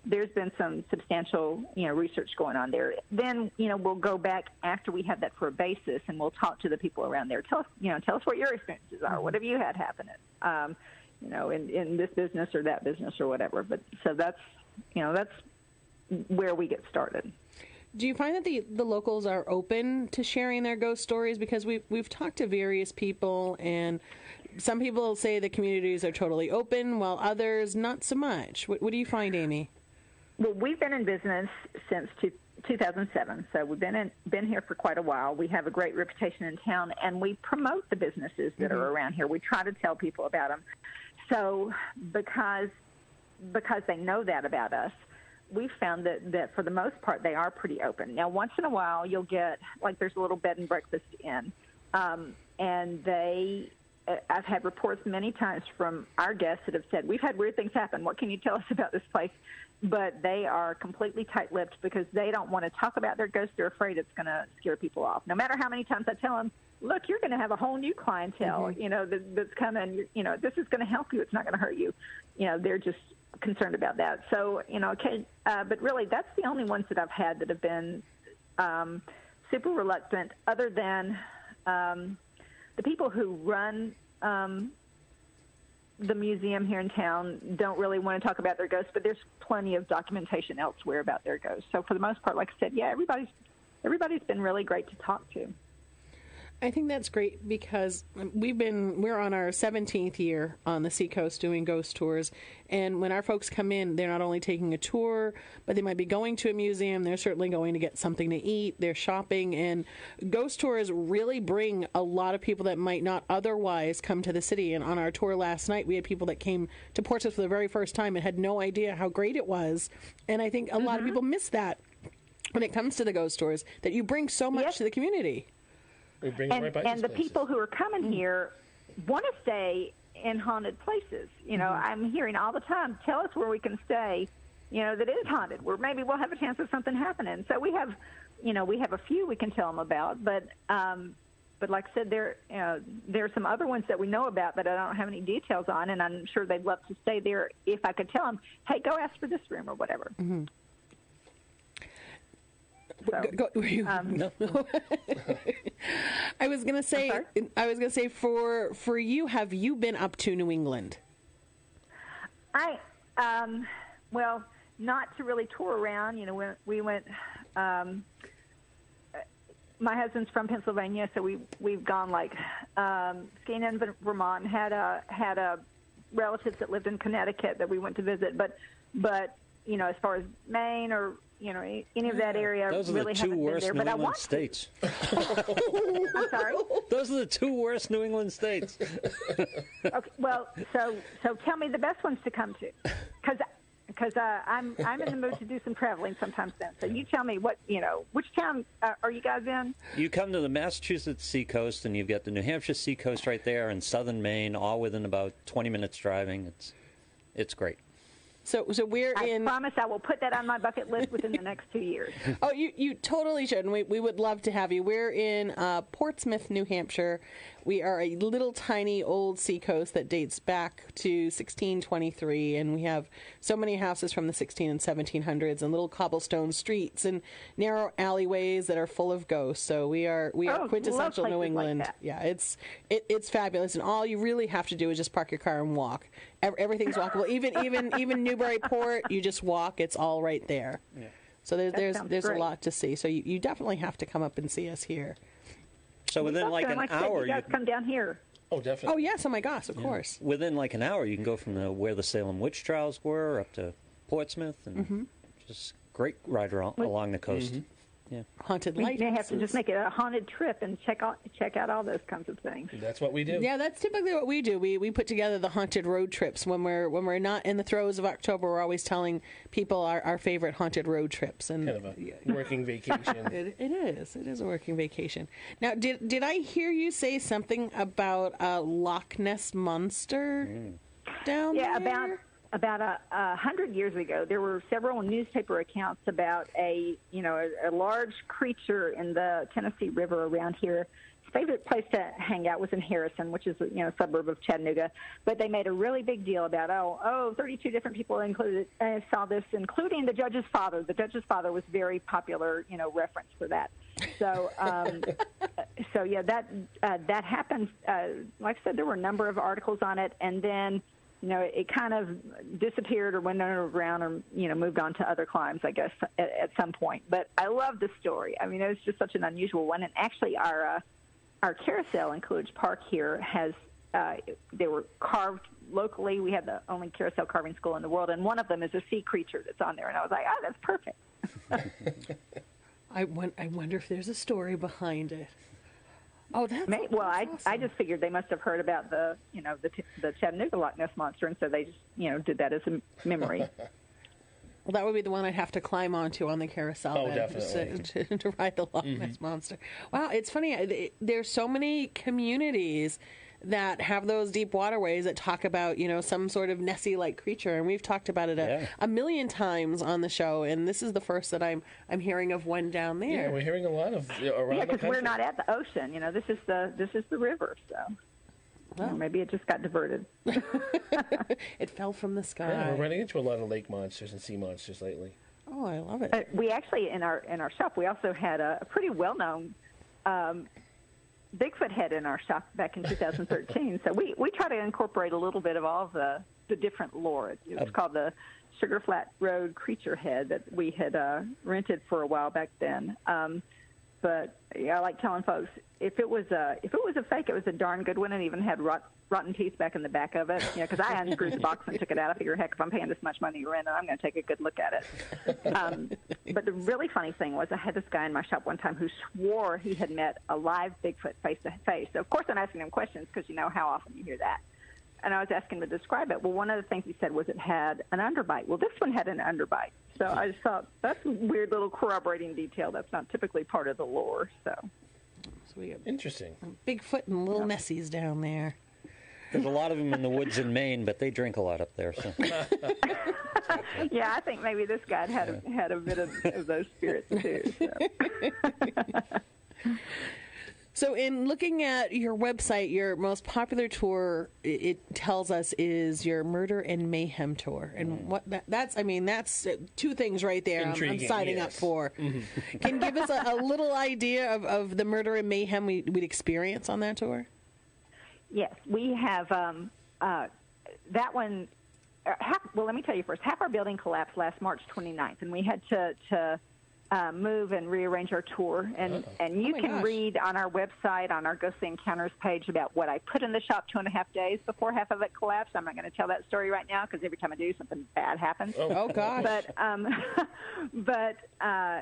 there's been some substantial you know research going on there. Then you know we'll go back after we have that for a basis and we'll talk to the people around there. Tell us you know tell us what your experiences are. What have you had happen? Um, you know, in in this business or that business or whatever. But so that's you know that's where we get started. Do you find that the, the locals are open to sharing their ghost stories? Because we've we've talked to various people, and some people say the communities are totally open, while others not so much. What, what do you find, Amy? well, we've been in business since two, 2007, so we've been in, been here for quite a while. We have a great reputation in town, and we promote the businesses that are mm-hmm. around here. We try to tell people about them. So because because they know that about us, we've found that, that for the most part they are pretty open. Now, once in a while, you'll get like there's a little bed and breakfast in, um, and they. uh, I've had reports many times from our guests that have said, "We've had weird things happen. What can you tell us <laughs> about this place?" But they are completely tight-lipped because they don't want to talk about their ghosts. They're afraid it's going to scare people off. No matter how many times I tell them, "Look, you're going to have a whole new clientele. You know that, that's coming. You know this is going to help you. It's not going to hurt you." You know they're just concerned about that. So you know, okay, uh, but really, that's the only ones that I've had that have been um, super reluctant. Other than um, the people who run um, the museum here in town, don't really want to talk about their ghosts. But there's plenty of documentation elsewhere about their ghosts. So for the most part, like I said, yeah, everybody's everybody's been really great to talk to. I think that's great because we've been we're on our 17th year on the Seacoast doing ghost tours. And when our folks come in they're not only taking a tour but they might be going to a museum. They're certainly going to get something to eat. They're shopping. And ghost tours really bring a lot of people that might not otherwise come to the city. And on our tour last night we had people that came to Portsmouth for the very first time and had no idea how great it was. And I think a lot of mm-hmm. people miss that when it comes to the ghost tours that you bring so much Yes. to the community We bring them and right by and the places. people who are coming here want to stay in haunted places. You know, I'm hearing all the time, tell us where we can stay. You know, that is haunted, where maybe we'll have a chance of something happening. So we have, you know, we have a few we can tell them about, but. um but like I said, there uh, there are some other ones that we know about that I don't have any details on, and I'm sure they'd love to stay there if I could tell them, hey, go ask for this room or whatever. So, Go, go, you- <laughs> No. <laughs> I was gonna say. I was gonna say for for you. Have you been up to New England? I, um, well, not to really tour around. You know, we, we went. Um, my husband's from Pennsylvania, so we we've gone like um, skiing in Vermont. Had a had a relatives that lived in Connecticut that we went to visit, but but you know, as far as Maine or you know any of that area, Those are really the two worst New there. But I England want states. <laughs> <laughs> I'm sorry. Those are the two worst New England states. <laughs> Okay, well, so so tell me the best ones to come to, because because uh, I'm I'm in the mood to do some traveling sometime soon. So you tell me what you know. Which town uh, are you guys in? You come to the Massachusetts seacoast, and you've got the New Hampshire seacoast right there, and southern Maine, all within about 20 minutes driving. It's it's great. So so we're I in. promise I will put that on my bucket list within the next two years. <laughs> Oh, you you totally should. And we we would love to have you. We're in uh, Portsmouth, New Hampshire. We are a little tiny old seacoast that dates back to 1623, and we have so many houses from the 16 and 1700s, and little cobblestone streets and narrow alleyways that are full of ghosts. So we are we Oh, are love quintessential New places like England. yeah, it's it, it's fabulous, and all you really have to do is just park your car and walk. Everything's walkable. <laughs> even even even Newburyport, you just walk. It's all right there. Yeah. So there's That there's sounds there's a lot to see. So you, you definitely have to come up and see us here. So within like And an like I said, hour, you guys you, come down here. Oh, definitely. Oh yes, oh my gosh, of course. within like an hour, you can go from the, where the Salem witch trials were up to Portsmouth, and Mm-hmm. just great ride al- along the coast. Yeah. Haunted We light. may have to just make it a haunted trip and check out check out all those kinds of things. That's what we do. Yeah, that's typically what we do. We we put together the haunted road trips when we're when we're not in the throes of October. We're always telling people our, our favorite haunted road trips, and Kind of a <laughs> working vacation. <laughs> It, it is. It is a working vacation. Now, did did I hear you say something about a Loch Ness monster mm. down Yeah, there? about about a, a hundred years ago, there were several newspaper accounts about a you know a, a large creature in the Tennessee River around here. His favorite place to hang out was in Harrison, which is you know a suburb of Chattanooga. But they made a really big deal about oh oh 32 different people included uh, saw this, including the judge's father. The judge's father was very popular you know reference for that. So um, <laughs> so yeah, that uh, that happened. Uh, like I said, there were a number of articles on it, and then you know it kind of disappeared or went underground or you know moved on to other climes, I guess, at, at some point. But I love the story. I mean, it was just such an unusual one, and actually, our uh, our carousel in Coolidge Park here has. Uh, they were carved locally we have the only carousel carving school in the world, and one of them is a sea creature that's on there. And I was like, oh, that's perfect. <laughs> I, won- I wonder if there's a story behind it. Oh, that's May, well, I that's I awesome. just figured they must have heard about the you know the the Chattanooga Loch Ness monster, and so they just you know did that as a memory. <laughs> Well, that would be the one I'd have to climb onto on the carousel. Oh, definitely. To, <laughs> to, to ride the Loch mm-hmm. Ness monster. Wow, it's funny. There's so many communities that have those deep waterways that talk about you know some sort of Nessie-like creature, and we've talked about it a, Yeah. a million times on the show. And this is the first that I'm I'm hearing of one down there. Yeah, we're hearing a lot of uh, around yeah, because we're not at the ocean. You know, this is the this is the river. So Well. or maybe it just got diverted. <laughs> <laughs> it fell from the sky. Yeah, we're running into a lot of lake monsters and sea monsters lately. Oh, I love it. Uh, we actually in our in our shop we also had a, a pretty well known um, Bigfoot head in our shop back in 2013. so we we try to incorporate a little bit of all the the different lore. It, it was called the Sugar Flat Road Creature Head that we had uh, rented for a while back then. Um, but yeah, I like telling folks if it was a if it was a fake, it was a darn good one, and even had rot, rotten teeth back in the back of it. You know, because I unscrewed the <laughs> box and took it out. I figure, heck, if I'm paying this much money rent it, I'm going to take a good look at it. Um, but the really funny thing was, I had this guy in my shop one time who swore he had met a live Bigfoot face to face. So of course, I'm asking him questions because you know how often you hear that. And I was asking him to describe it. Well, one of the things he said was it had an underbite. Well, this one had an underbite. So I just thought that's a weird little corroborating detail that's not typically part of the lore. So So we got Interesting. Bigfoot and little Nessies down there. There's a lot of them in the woods in Maine, but they drink a lot up there. So <laughs> yeah, I think maybe this guy had a, had a bit of, of those spirits too. So. <laughs> So, in looking at your website, your most popular tour, it tells us is your Murder and Mayhem tour, and what that, that's. I mean, that's uh, two things right there. I'm- I'm, Intriguing, signing up yes. for. Can you give us a, a <laughs> little idea of, of the Murder and Mayhem we, we'd experience on that tour? Yes, we have um, uh, that one. Uh, half, well, let me tell you first. Half our building collapsed last March 29th, and we had to to uh, move and rearrange our tour. And and you Oh can gosh. read on our website on our Ghostly Encounters page about what I put in the shop two and a half days before half of it collapsed. I'm not going to tell that story right now because every time I do, something bad happens. Oh gosh! But um, <laughs> but uh,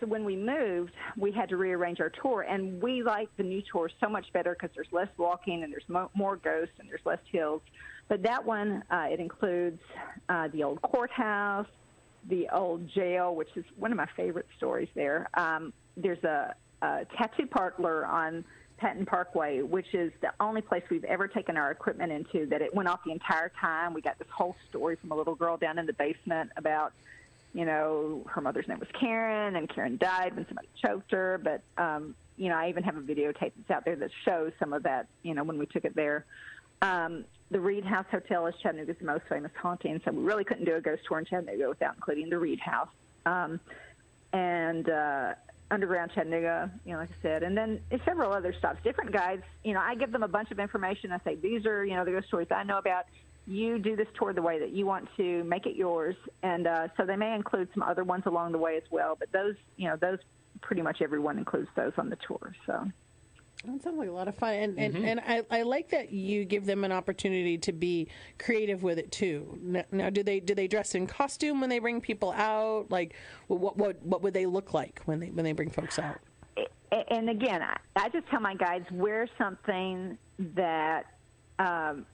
so when we moved, we had to rearrange our tour, and we like the new tour so much better because there's less walking and there's mo- more ghosts and there's less hills. But that one, uh, it includes uh, the old courthouse, the old jail, which is one of my favorite stories there. Um, there's a, a tattoo parlor on Patten Parkway, which is the only place we've ever taken our equipment into that it went off the entire time. We got this whole story from a little girl down in the basement about, you know, her mother's name was Karen, and Karen died when somebody choked her. But, um, you know, I even have a videotape that's out there that shows some of that, you know, when we took it there. Um, the Read House Hotel is Chattanooga's most famous haunting, so we really couldn't do a ghost tour in Chattanooga without including the Read House. Um, and uh, Underground Chattanooga, you know, like I said, and then several other stops. Different guides, you know, I give them a bunch of information. I say, these are, you know, the ghost stories I know about. You do this tour the way that you want to make it yours, and uh, so they may include some other ones along the way as well. But those, you know, those pretty much everyone includes those on the tour. So. That sounds like a lot of fun, and and, and I, I like that you give them an opportunity to be creative with it too. Now, now, do they do they dress in costume when they bring people out? Like, what what what would they look like when they when they bring folks out? And again, I, I just tell my guides wear something that um,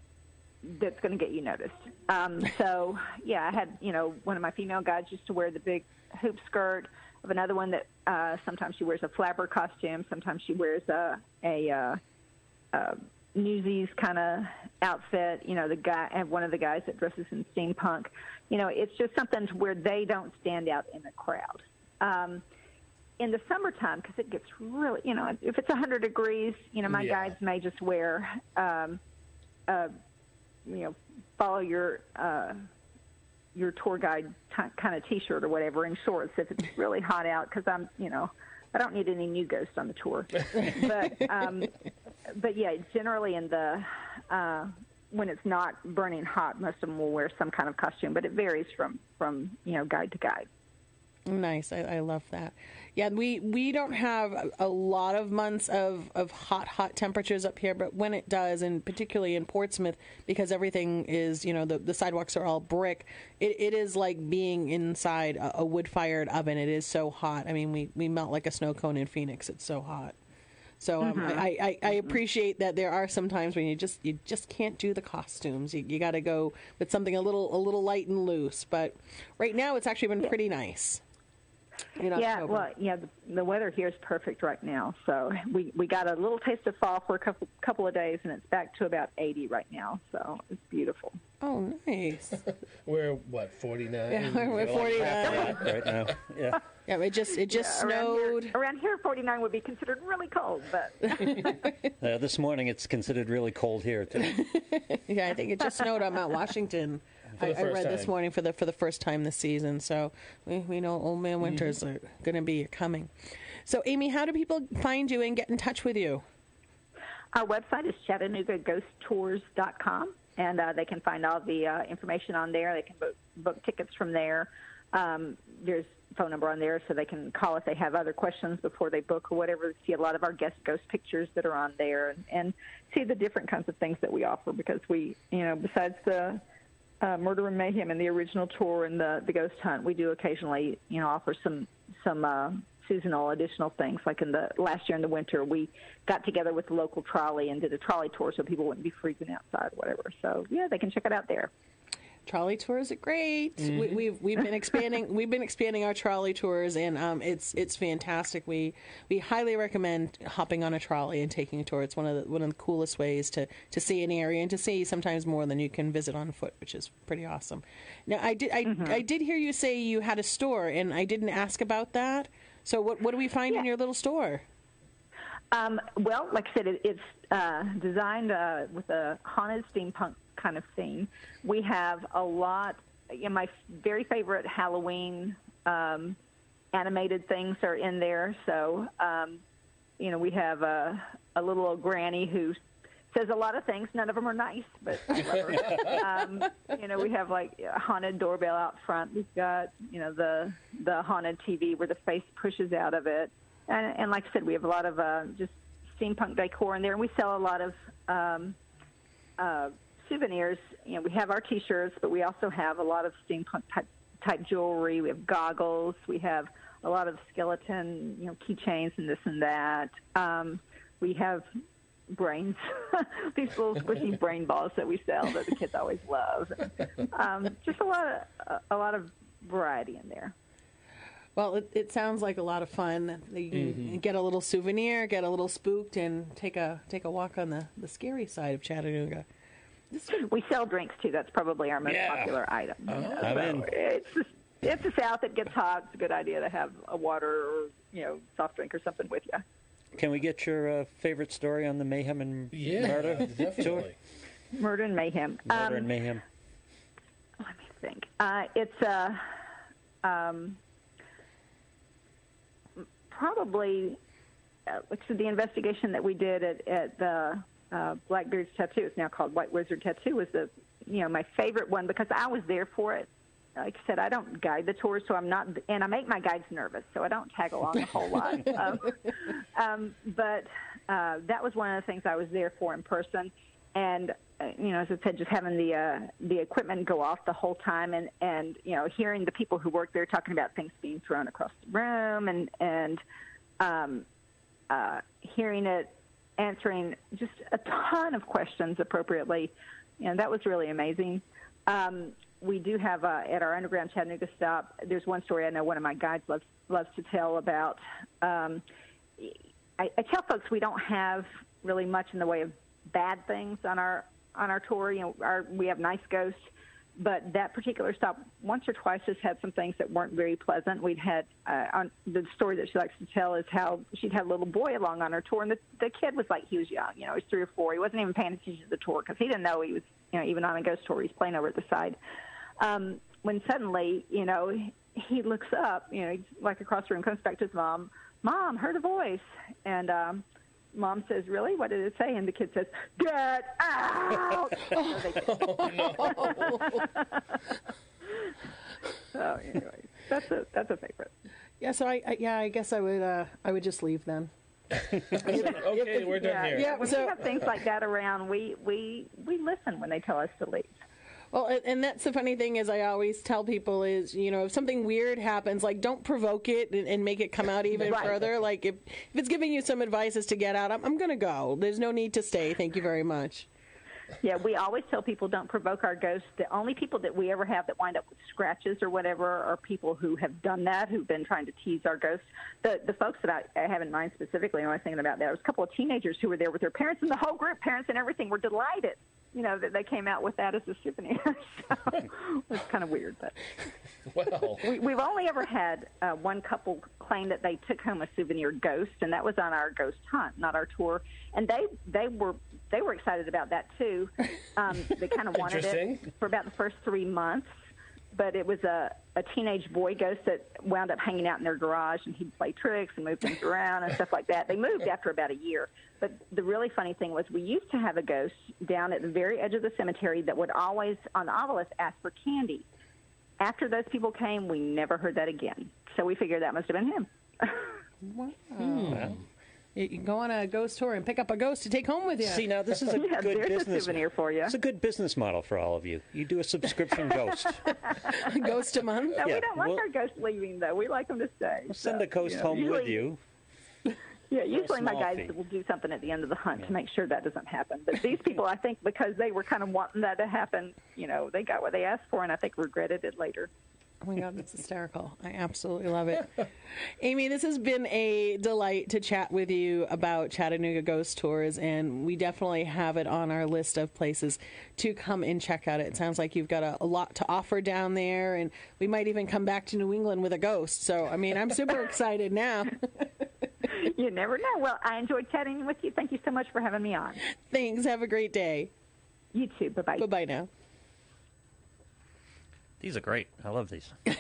that's going to get you noticed. Um, so yeah, I had you know one of my female guides used to wear the big hoop skirt. Of another one that uh, sometimes she wears a flapper costume. Sometimes she wears a a uh, uh, Newsies kind of outfit. You know, the guy and one of the guys that dresses in steampunk. You know, it's just something to where they don't stand out in the crowd. Um, in the summertime, because it gets really, you know, if it's 100 degrees, you know, my Yeah. guides may just wear, um, uh, you know, follow your uh, your tour guide t- kind of T-shirt or whatever and shorts if it's really hot out, because I'm, you know, I don't need any new ghosts on the tour. <laughs> but um, but yeah, generally in the uh, when it's not burning hot, most of them will wear some kind of costume, but it varies from from you know guide to guide. Nice. I, I love that. Yeah, we, we don't have a, lot of months of, of hot, hot temperatures up here, but when it does, and particularly in Portsmouth, because everything is, you know, the, the sidewalks are all brick, it, it is like being inside a, a wood fired oven. It is so hot. I mean, we, we melt like a snow cone in Phoenix. It's so hot. So um, I, I, I appreciate that there are some times when you just you just can't do the costumes. You, you got to go with something a little a little light and loose. But right now it's actually been pretty nice. In Yeah, well, yeah, the, the weather here is perfect right now. So we we got a little taste of fall for a couple couple of days, and it's back to about 80 right now. So it's beautiful. oh nice. <laughs> We're what forty nine. Yeah, we're- we're 49. <laughs> right now. Yeah. Yeah, it just it just Around snowed. here, around here, 49 would be considered really cold, but <laughs> Uh, this morning it's considered really cold here too. Yeah, I think it just snowed on Mount Washington. For I, the I first read this morning for the for the first time this season. So we, we know old man winters are going to be coming. So Amy, how do people find you and get in touch with you? Our website is ChattanoogaGhostTours.com, and uh, they can find all the uh, information on there. They can book, book tickets from there. Um, there's a phone number on there, so they can call if they have other questions before they book or whatever. See a lot of our guest ghost pictures that are on there, and, and see the different kinds of things that we offer. Because we, you know, besides the uh, Murder and Mayhem and the original tour and the the Ghost Hunt, we do occasionally, you know, offer some some uh, seasonal additional things. Like in the last year in the winter, we got together with the local trolley and did a trolley tour so people wouldn't be freezing outside, or whatever. So yeah, they can check it out there. Trolley tours are great. We, we've we've been expanding we've been expanding our trolley tours, and um, it's it's fantastic. We we highly recommend hopping on a trolley and taking a tour. It's one of the one of the coolest ways to to see an area and to see sometimes more than you can visit on foot, which is pretty awesome. Now I did I, I did hear you say you had a store, and I didn't ask about that. So what what do we find in your little store? Um, well, like I said, it, it's uh, designed uh, with a haunted steampunk kind of theme. We have a lot. You know, my very favorite Halloween um, animated things are in there. So, um, you know, we have a, a little old granny who says a lot of things. None of them are nice, but I love her. um, you know, we have like a haunted doorbell out front. We've got you know the the haunted TV where the face pushes out of it, and, and like I said, we have a lot of uh, just steampunk decor in there, and we sell a lot of um, uh, souvenirs. You know, we have our T-shirts, but we also have a lot of steampunk type, type jewelry. We have goggles. We have a lot of skeleton, you know, keychains and this and that. Um, we have brains, <laughs> these little squishy <laughs> brain balls that we sell that the kids always love. Um, just a lot of a lot of variety in there. Well, it, it sounds like a lot of fun. You can get a little souvenir, get a little spooked, and take a take a walk on the, the scary side of Chattanooga. This would We sell drinks too. That's probably our most Yeah. popular item. you know, I'm so in. It's the, it's the South. It gets hot. It's a good idea to have a water or you know soft drink or something with you. Can we get your uh, favorite story on the mayhem and Yeah, murder? <laughs> Tour? definitely. Murder and mayhem. Murder Um, and mayhem. let me think. Uh, it's uh, um, probably uh, which is the investigation that we did at, at the uh, Blackbeard's Tattoo. It's now called White Wizard Tattoo. Was the you know my favorite one because I was there for it. Like I said, I don't guide the tours, so I'm not, and I make my guides nervous, so I don't tag along a whole lot. <laughs> Um, um, but uh, that was one of the things I was there for in person, and uh, you know, as I said, just having the uh, the equipment go off the whole time, and and you know, hearing the people who work there talking about things being thrown across the room, and and um, uh, hearing it answering just a ton of questions appropriately, and that was really amazing. Um, we do have uh, at our underground Chattanooga stop. There's one story I know one of my guides loves loves to tell about. Um, I, I tell folks we don't have really much in the way of bad things on our on our tour. You know, our, we have nice ghosts, but that particular stop once or twice has had some things that weren't very pleasant. We'd had uh, on the story that she likes to tell is how she'd had a little boy along on her tour, and the the kid was like he was young, you know, he was three or four. He wasn't even paying attention to the tour because he didn't know he was, you know, even on a ghost tour. He's playing over at the side. Um, when suddenly, you know, he looks up, you know, like across the room, comes back to his mom. Mom, heard a voice, and um, mom says, "Really? What did it say?" And the kid says, "Get out!" <laughs> so, they, <laughs> so anyway, that's a that's a favorite. Yeah, so I, I yeah, I guess I would uh, I would just leave then. <laughs> okay, we're done Yeah, here. Yeah, when so- we have things like that around, we we we listen when they tell us to leave. Well, and- and that's the funny thing is I always tell people is you know if something weird happens, like don't provoke it and, and make it come out even <laughs> Right. further. Like if if it's giving you some advice is to get out, I'm, I'm going to go. There's no need to stay. Thank you very much. Yeah, we always tell people don't provoke our ghosts. The only people that we ever have that wind up with scratches or whatever are people who have done that, who've been trying to tease our ghosts. The the folks that I, I have in mind specifically, when I was thinking about that, There was a couple of teenagers who were there with their parents and the whole group, parents and everything, were delighted. You know that they came out with that as a souvenir. <laughs> so <laughs> it's kind of weird, but Well, we, we've only ever had uh, one couple claim that they took home a souvenir ghost, and that was on our ghost hunt, not our tour. And they they were they were excited about that too. Um, they kind of wanted it for about the first three months, but it was a a teenage boy ghost that wound up hanging out in their garage, and he'd play tricks and move things around and stuff like that. They moved after about a year. But the really funny thing was, we used to have a ghost down at the very edge of the cemetery that would always, on the obelisk, ask for candy after those people came, we never heard that again. So we figured that must have been him. Hmm. You can go on a ghost tour and pick up a ghost to take home with you. See, now this is a <laughs> Yeah, good there's a business. souvenir for you. It's a good business model for all of you. You do a subscription <laughs> ghost. ghost a month. No, Yeah, we don't like we'll- our ghosts leaving, though. We like them to stay. Send So, a ghost you know, home with you. <laughs> Yeah, usually my guys fee. will do something at the end of the hunt to make sure that doesn't happen. But these people, I think, because they were kind of wanting that to happen, you know, they got what they asked for, and I think regretted it later. Oh my God, that's hysterical. I absolutely love it. Amy, this has been a delight to chat with you about Chattanooga Ghost Tours, and we definitely have it on our list of places to come and check out. It sounds like you've got a, a lot to offer down there, and we might even come back to New England with a ghost. So, I mean, I'm super excited now. <laughs> you never know. Well, I enjoyed chatting with you. Thank you so much for having me on. Thanks. Have a great day. You too. Bye bye. Bye bye now. These are great. I love these. <laughs>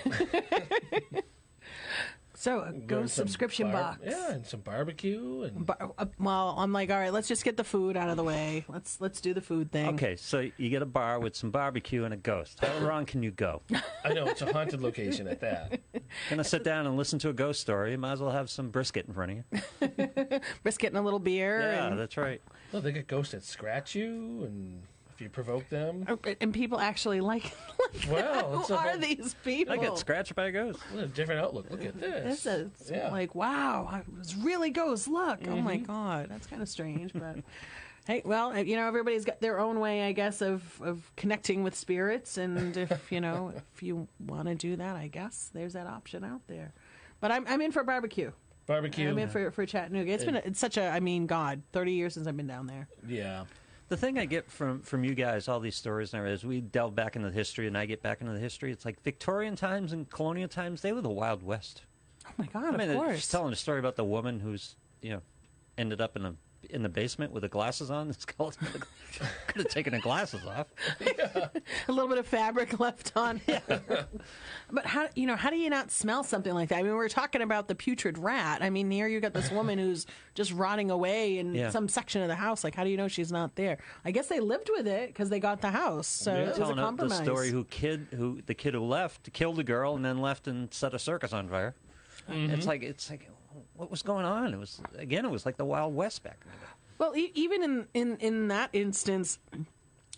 So, a Go ghost some subscription bar- box. Yeah, and some barbecue and Bar- uh, well, I'm like, all right, let's just get the food out of the way. Let's let's do the food thing. Okay, so you get a bar with some barbecue and a ghost. How wrong can you go? <laughs> I know it's a haunted location at that. <laughs> Gonna sit down and listen to a ghost story. You might as well have some brisket in front of you. Brisket and a little beer. Yeah, and- that's right. Well, they get ghosts that scratch you, and if you provoke them, And people actually like. <laughs> well, it's Who a, are whole- these people? I get scratched by a ghost. what a different outlook. Look at this. This is Yeah. like wow, I was really ghost. Look, oh my Mm-hmm. god, that's kind of strange, but. <laughs> Hey, well, uh, you know, everybody's got their own way, I guess, of, of connecting with spirits, and if <laughs> you know, if you want to do that, I guess there's that option out there. But I'm I'm in for barbecue. barbecue. I'm in for for Chattanooga. It's been a, it's such a I mean, God, 30 years since I've been down there. yeah. The thing I get from from you guys, all these stories, and as we delve back into the history, and I get back into the history, it's like Victorian times and colonial times. They were the Wild West. Oh my God, I mean, of course. telling a story about the woman who's you know ended up in a in the basement with the glasses on. <laughs> It's called could have taken the glasses off. <laughs> a little bit of fabric left on <laughs> it. but how you know how do you not smell something like that? I mean, we're talking about the putrid rat. I mean, here you got this woman who's just rotting away in Yeah. some section of the house. Like, how do you know she's not there? I guess they lived with it because they got the house, so Yeah. it was a telling the story who kid who the kid who left killed a girl and then left and set a circus on fire. Mm-hmm. It's like it's like what was going on? It was again, it was like the Wild West back in the day. Well, e- even in, in, in that instance,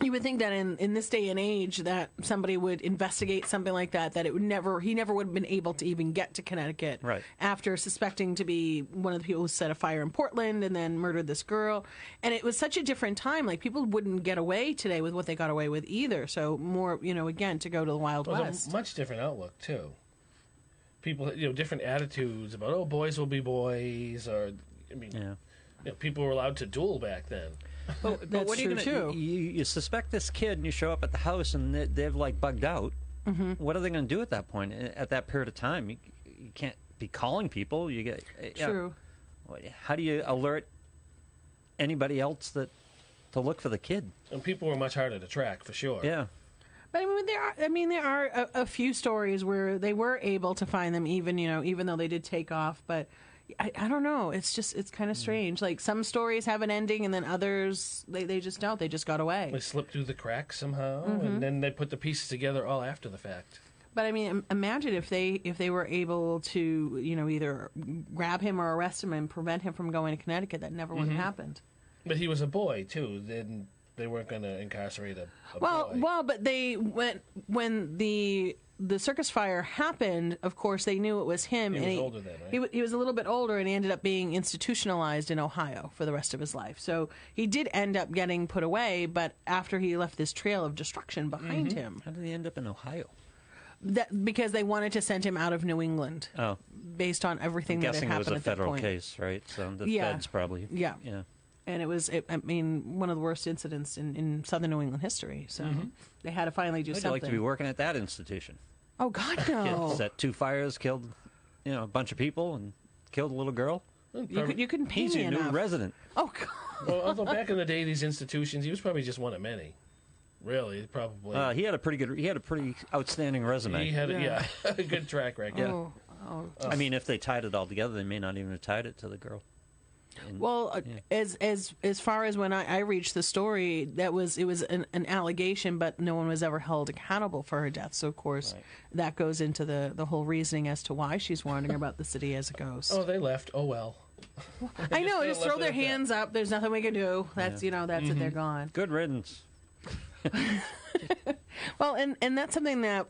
you would think that in, in this day and age that somebody would investigate something like that, that it would never he never would have been able to even get to Connecticut Right. after suspecting to be one of the people who set a fire in Portland and then murdered this girl. And it was such a different time. Like people wouldn't get away today with what they got away with either. So more, you know, again to go to the Wild Well, West. a much different outlook too. People, you know, different attitudes about oh, boys will be boys, or I mean, Yeah. you know, people were allowed to duel back then. But, That's what are you true, gonna, too. You, you suspect this kid and you show up at the house and they, they've like bugged out. Mm-hmm. What are they going to do at that point? At that period of time, you, you can't be calling people. You get yeah. True. How do you alert anybody else that to look for the kid? And people were much harder to track for sure. Yeah. But I mean, there are. I mean, there are a, a few stories where they were able to find them, even you know, even though they did take off. But I, I don't know. It's just it's kind of strange. Like some stories have an ending, and then others they, they just don't. They just got away. They slipped through the cracks somehow, Mm-hmm. and then they put the pieces together all after the fact. But I mean, imagine if they if they were able to, you know, either grab him or arrest him and prevent him from going to Connecticut. That never would have happened. But he was a boy too. Then they weren't going to incarcerate a, a Well, boy. well, but they went when the the circus fire happened. Of course, they knew it was him. He and was older then, right? He, he was a little bit older, and he ended up being institutionalized in Ohio for the rest of his life. So he did end up getting put away. But after he left this trail of destruction behind Mm-hmm. him, How did he end up in Ohio? that because they wanted to send him out of New England Oh, based on everything I'm that had guessing it was a federal case, right? So the Yeah. feds probably. Yeah. Yeah. And it was it, i mean one of the worst incidents in, in southern new england history so they had to finally do I'd something like to be working at that institution. oh god <laughs> no Set two fires, killed, you know, a bunch of people, and killed a little girl. you, could, you couldn't pay He's me your new resident. oh god well, although back in the <laughs> day, these institutions, he was probably just one of many. Really, probably. Uh, he had a pretty good. He had a pretty outstanding resume. he had, a, Yeah. yeah, <laughs> a good track record. oh, oh. I mean, if they tied it all together, they may not even have tied it to the girl. Well uh, as as as far as when I, I reached the story that was it was an, an allegation but no one was ever held accountable for her death. So of course that goes into the the whole reasoning as to why she's wandering about the city as a ghost. Oh, they left. Oh well. <laughs> i know just just throw their hands up. There's nothing we can do. That's you know that's it. They're gone. Good riddance. <laughs> Well, and and that's something that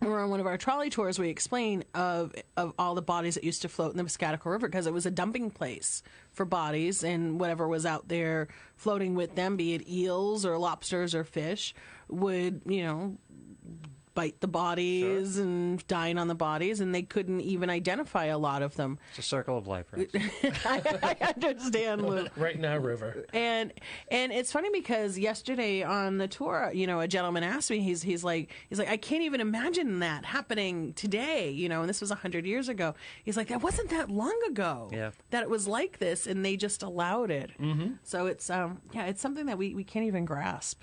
we're on one of our trolley tours. We explain of of all the bodies that used to float in the Piscataqua River because it was a dumping place for bodies and whatever was out there floating with them, be it eels or lobsters or fish, would you know bite the bodies and dine on the bodies, and they couldn't even identify a lot of them. It's a circle of life, right? I, <laughs> I understand, Lou. <laughs> Right now, river. and and it's funny because yesterday on the tour, you know, a gentleman asked me, he's he's like he's like I can't even imagine that happening today, you know, and this was a hundred years ago. He's like that wasn't that long ago Yeah. that it was like this, and they just allowed it. Mm-hmm. So it's um yeah, it's something that we we can't even grasp.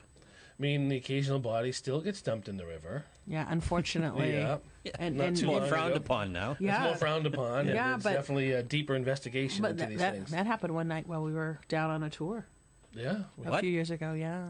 I mean, the occasional body still gets dumped in the river. Yeah, unfortunately. <laughs> Yeah. And, Not and too More long frowned ago. upon now. Yeah. It's more frowned upon. Yeah, it's but- definitely a deeper investigation but into that, these that, things. that happened one night while we were down on a tour yeah. a What? few years ago. Yeah.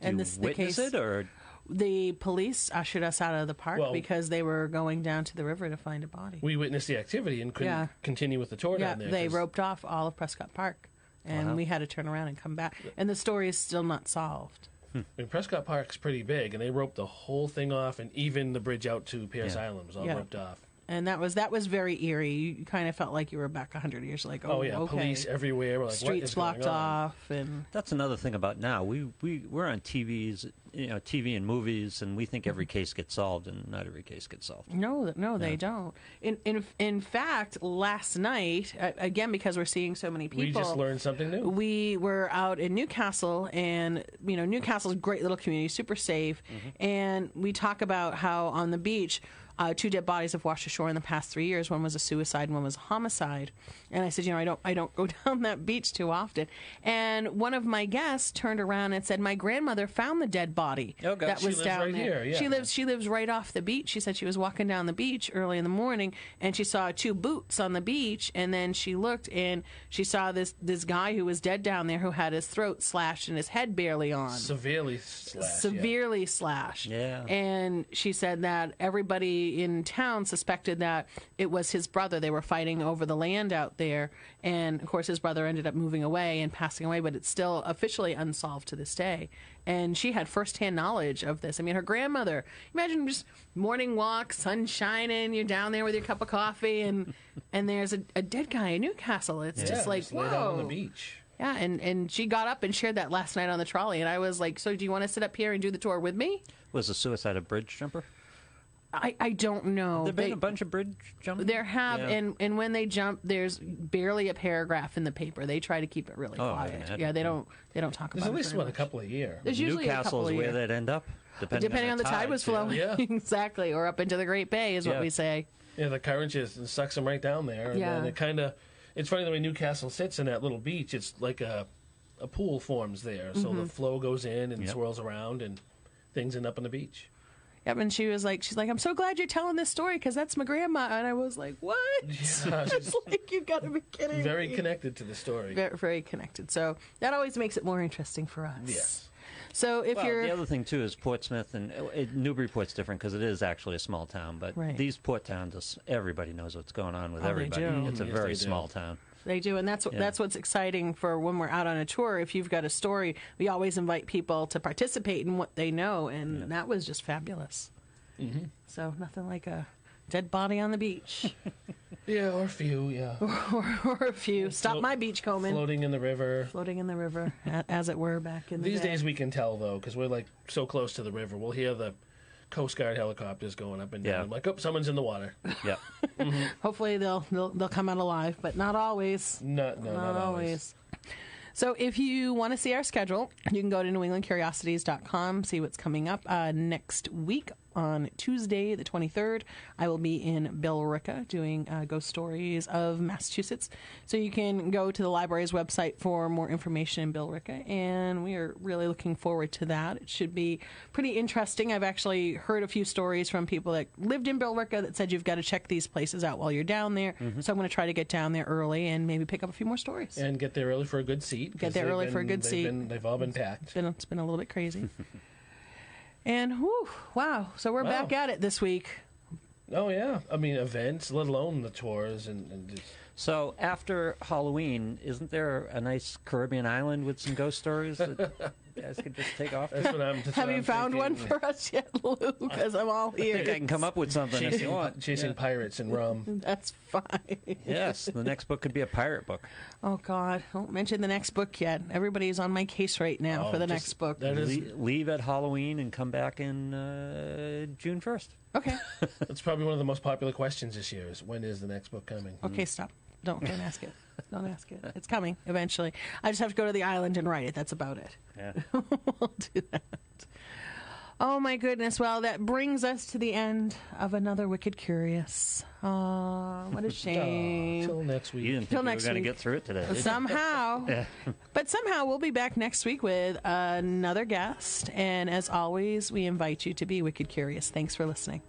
Do and you this the witness case. it, or the police ushered us out of the park Well- because they were going down to the river to find a body. We witnessed the activity and couldn't Yeah. continue with the tour yeah, down there. they 'cause- roped off all of Prescott Park, and Wow. we had to turn around and come back. And the story is still not solved. Hmm. I mean, Prescott Park's pretty big, and they roped the whole thing off, and even the bridge out to Pierce Yeah. Island was all Yeah. roped off. And that was that was very eerie. You kind of felt like you were back a hundred years. Like, oh, Oh, yeah, okay. police everywhere. We're like, what streets is going blocked on? off, and that's another thing about now. We we we're on TVs, you know, TV and movies, and we think every Mm-hmm. case gets solved, and not every case gets solved. No, no, they don't. In in in fact, last night uh, again because we're seeing so many people. We just learned something new. We were out in New Castle, and you know New Castle's a great little community, super safe. And we talk about how on the beach, uh, two dead bodies have washed ashore in the past three years. One was a suicide, and one was a homicide. And I said, you know, I don't, I don't go <laughs> down that beach too often. And one of my guests turned around and said, my grandmother found the dead body Oh, God. that She was lives down right there. here, yeah. She lives, she lives right off the beach. She said she was walking down the beach early in the morning, and she saw two boots on the beach. And then she looked, and she saw this this guy who was dead down there, who had his throat slashed and his head barely on Severely slashed. yeah. severely slashed. Yeah. And she said that everybody in town suspected that it was his brother. They were fighting over the land out there. And of course, his brother ended up moving away and passing away, but it's still officially unsolved to this day. And she had firsthand knowledge of this. I mean, her grandmother, imagine just morning walk, sun shining, you're down there with your cup of coffee, and and there's a, a dead guy in New Castle. It's Yeah, just like, just whoa. on the beach. Yeah, and, and she got up and shared that last night on the trolley, and I was like, "So, do you want to sit up here and do the tour with me?" Was the suicide a bridge jumper? I, I don't know. There been They- a bunch of bridge jumpers. there have, Yeah. and and when they jump, there's barely a paragraph in the paper. They try to keep it really Oh, quiet. Yeah, they don't they don't talk There's about at least very what a couple a year. There's usually a New Castle couple is a where year. they'd end up, depending, depending on the tide was flowing. Yeah. <laughs> exactly, or up into the Great Bay is what we say. Yeah, the current just sucks them right down there. And Yeah. then it kind of, it's funny the way New Castle sits in that little beach. It's like a, a pool forms there. So Mm-hmm. the flow goes in and Yep. swirls around and things end up on the beach. Yep, and she was like, she's like, I'm so glad you're telling this story because that's my grandma, and I was like, what? Yeah, <laughs> it's like you've got to be kidding. very me. connected to the story. very, very connected. So that always makes it more interesting for us. Yes. So if Well, you're the other thing too is Portsmouth and uh, it, Newburyport's different because it is actually a small town. But Right. these port towns, just- everybody knows what's going on with Oh, they everybody. do. It's a Yes, very small town. They do, and that's Yeah. that's what's exciting for when we're out on a tour. If you've got a story, we always invite people to participate in what they know, and that was just fabulous. Mm-hmm. So nothing like a dead body on the beach, <laughs> Yeah, or a few. Yeah, <laughs> or, or a few. Stop my beachcombing, floating in the river. floating in the river, as it were, back in the These day. days we can tell though, because we're like so close to the river. We'll hear the Coast Guard helicopters going up and down. Yeah. I'm like, oh, someone's in the water. <laughs> Yeah. <laughs> Hopefully they'll, they'll they'll come out alive, but not always. No, no, not, not, always. So if you want to see our schedule, you can go to newenglandcuriosities.com, see what's coming up uh, next week on Tuesday, the 23rd. I will be in Billerica doing uh, ghost stories of Massachusetts. So you can go to the library's website for more information in Billerica, and we are really looking forward to that. It should be pretty interesting. I've actually heard a few stories from people that lived in Billerica that said you've got to check these places out while you're down there. So I'm going to try to get down there early and maybe pick up a few more stories. And get there early for a good seat. Get there early for a good they've seat. Been, they've all been packed. It's been, it's been a little bit crazy. <laughs> and whew, wow, so we're Wow. back at it this week. Oh yeah, I mean events, let alone the tours and, and just, So after Halloween, isn't there a nice Caribbean island with some ghost stories that <laughs> you guys could just take off? that's what I'm. That's Have what you I'm found one for us yet, Lou? Because I'm all I think I ears. can come up with something if you Chasing, want. chasing pirates and rum. <laughs> That's fine. Yes, the next book could be a pirate book. Oh God, don't mention the next book yet. Everybody's on my case right now Oh, for the just- next book. That is, Le- leave at Halloween and come back in uh, June first. Okay, <laughs> that's probably one of the most popular questions this year. Is when is the next book coming? okay, stop. Don't don't ask it. <laughs> Don't ask it. It's coming eventually. I just have to go to the island and write it. That's about it. Yeah. <laughs> we'll do that. Oh my goodness. Well, that brings us to the end of another Wicked Curious. Oh, what a <laughs> shame. till next week. You didn't Till think we were next going to week. get through it today. did you? somehow. but somehow we'll be back next week with another guest. And as always, we invite you to be Wicked Curious. Thanks for listening.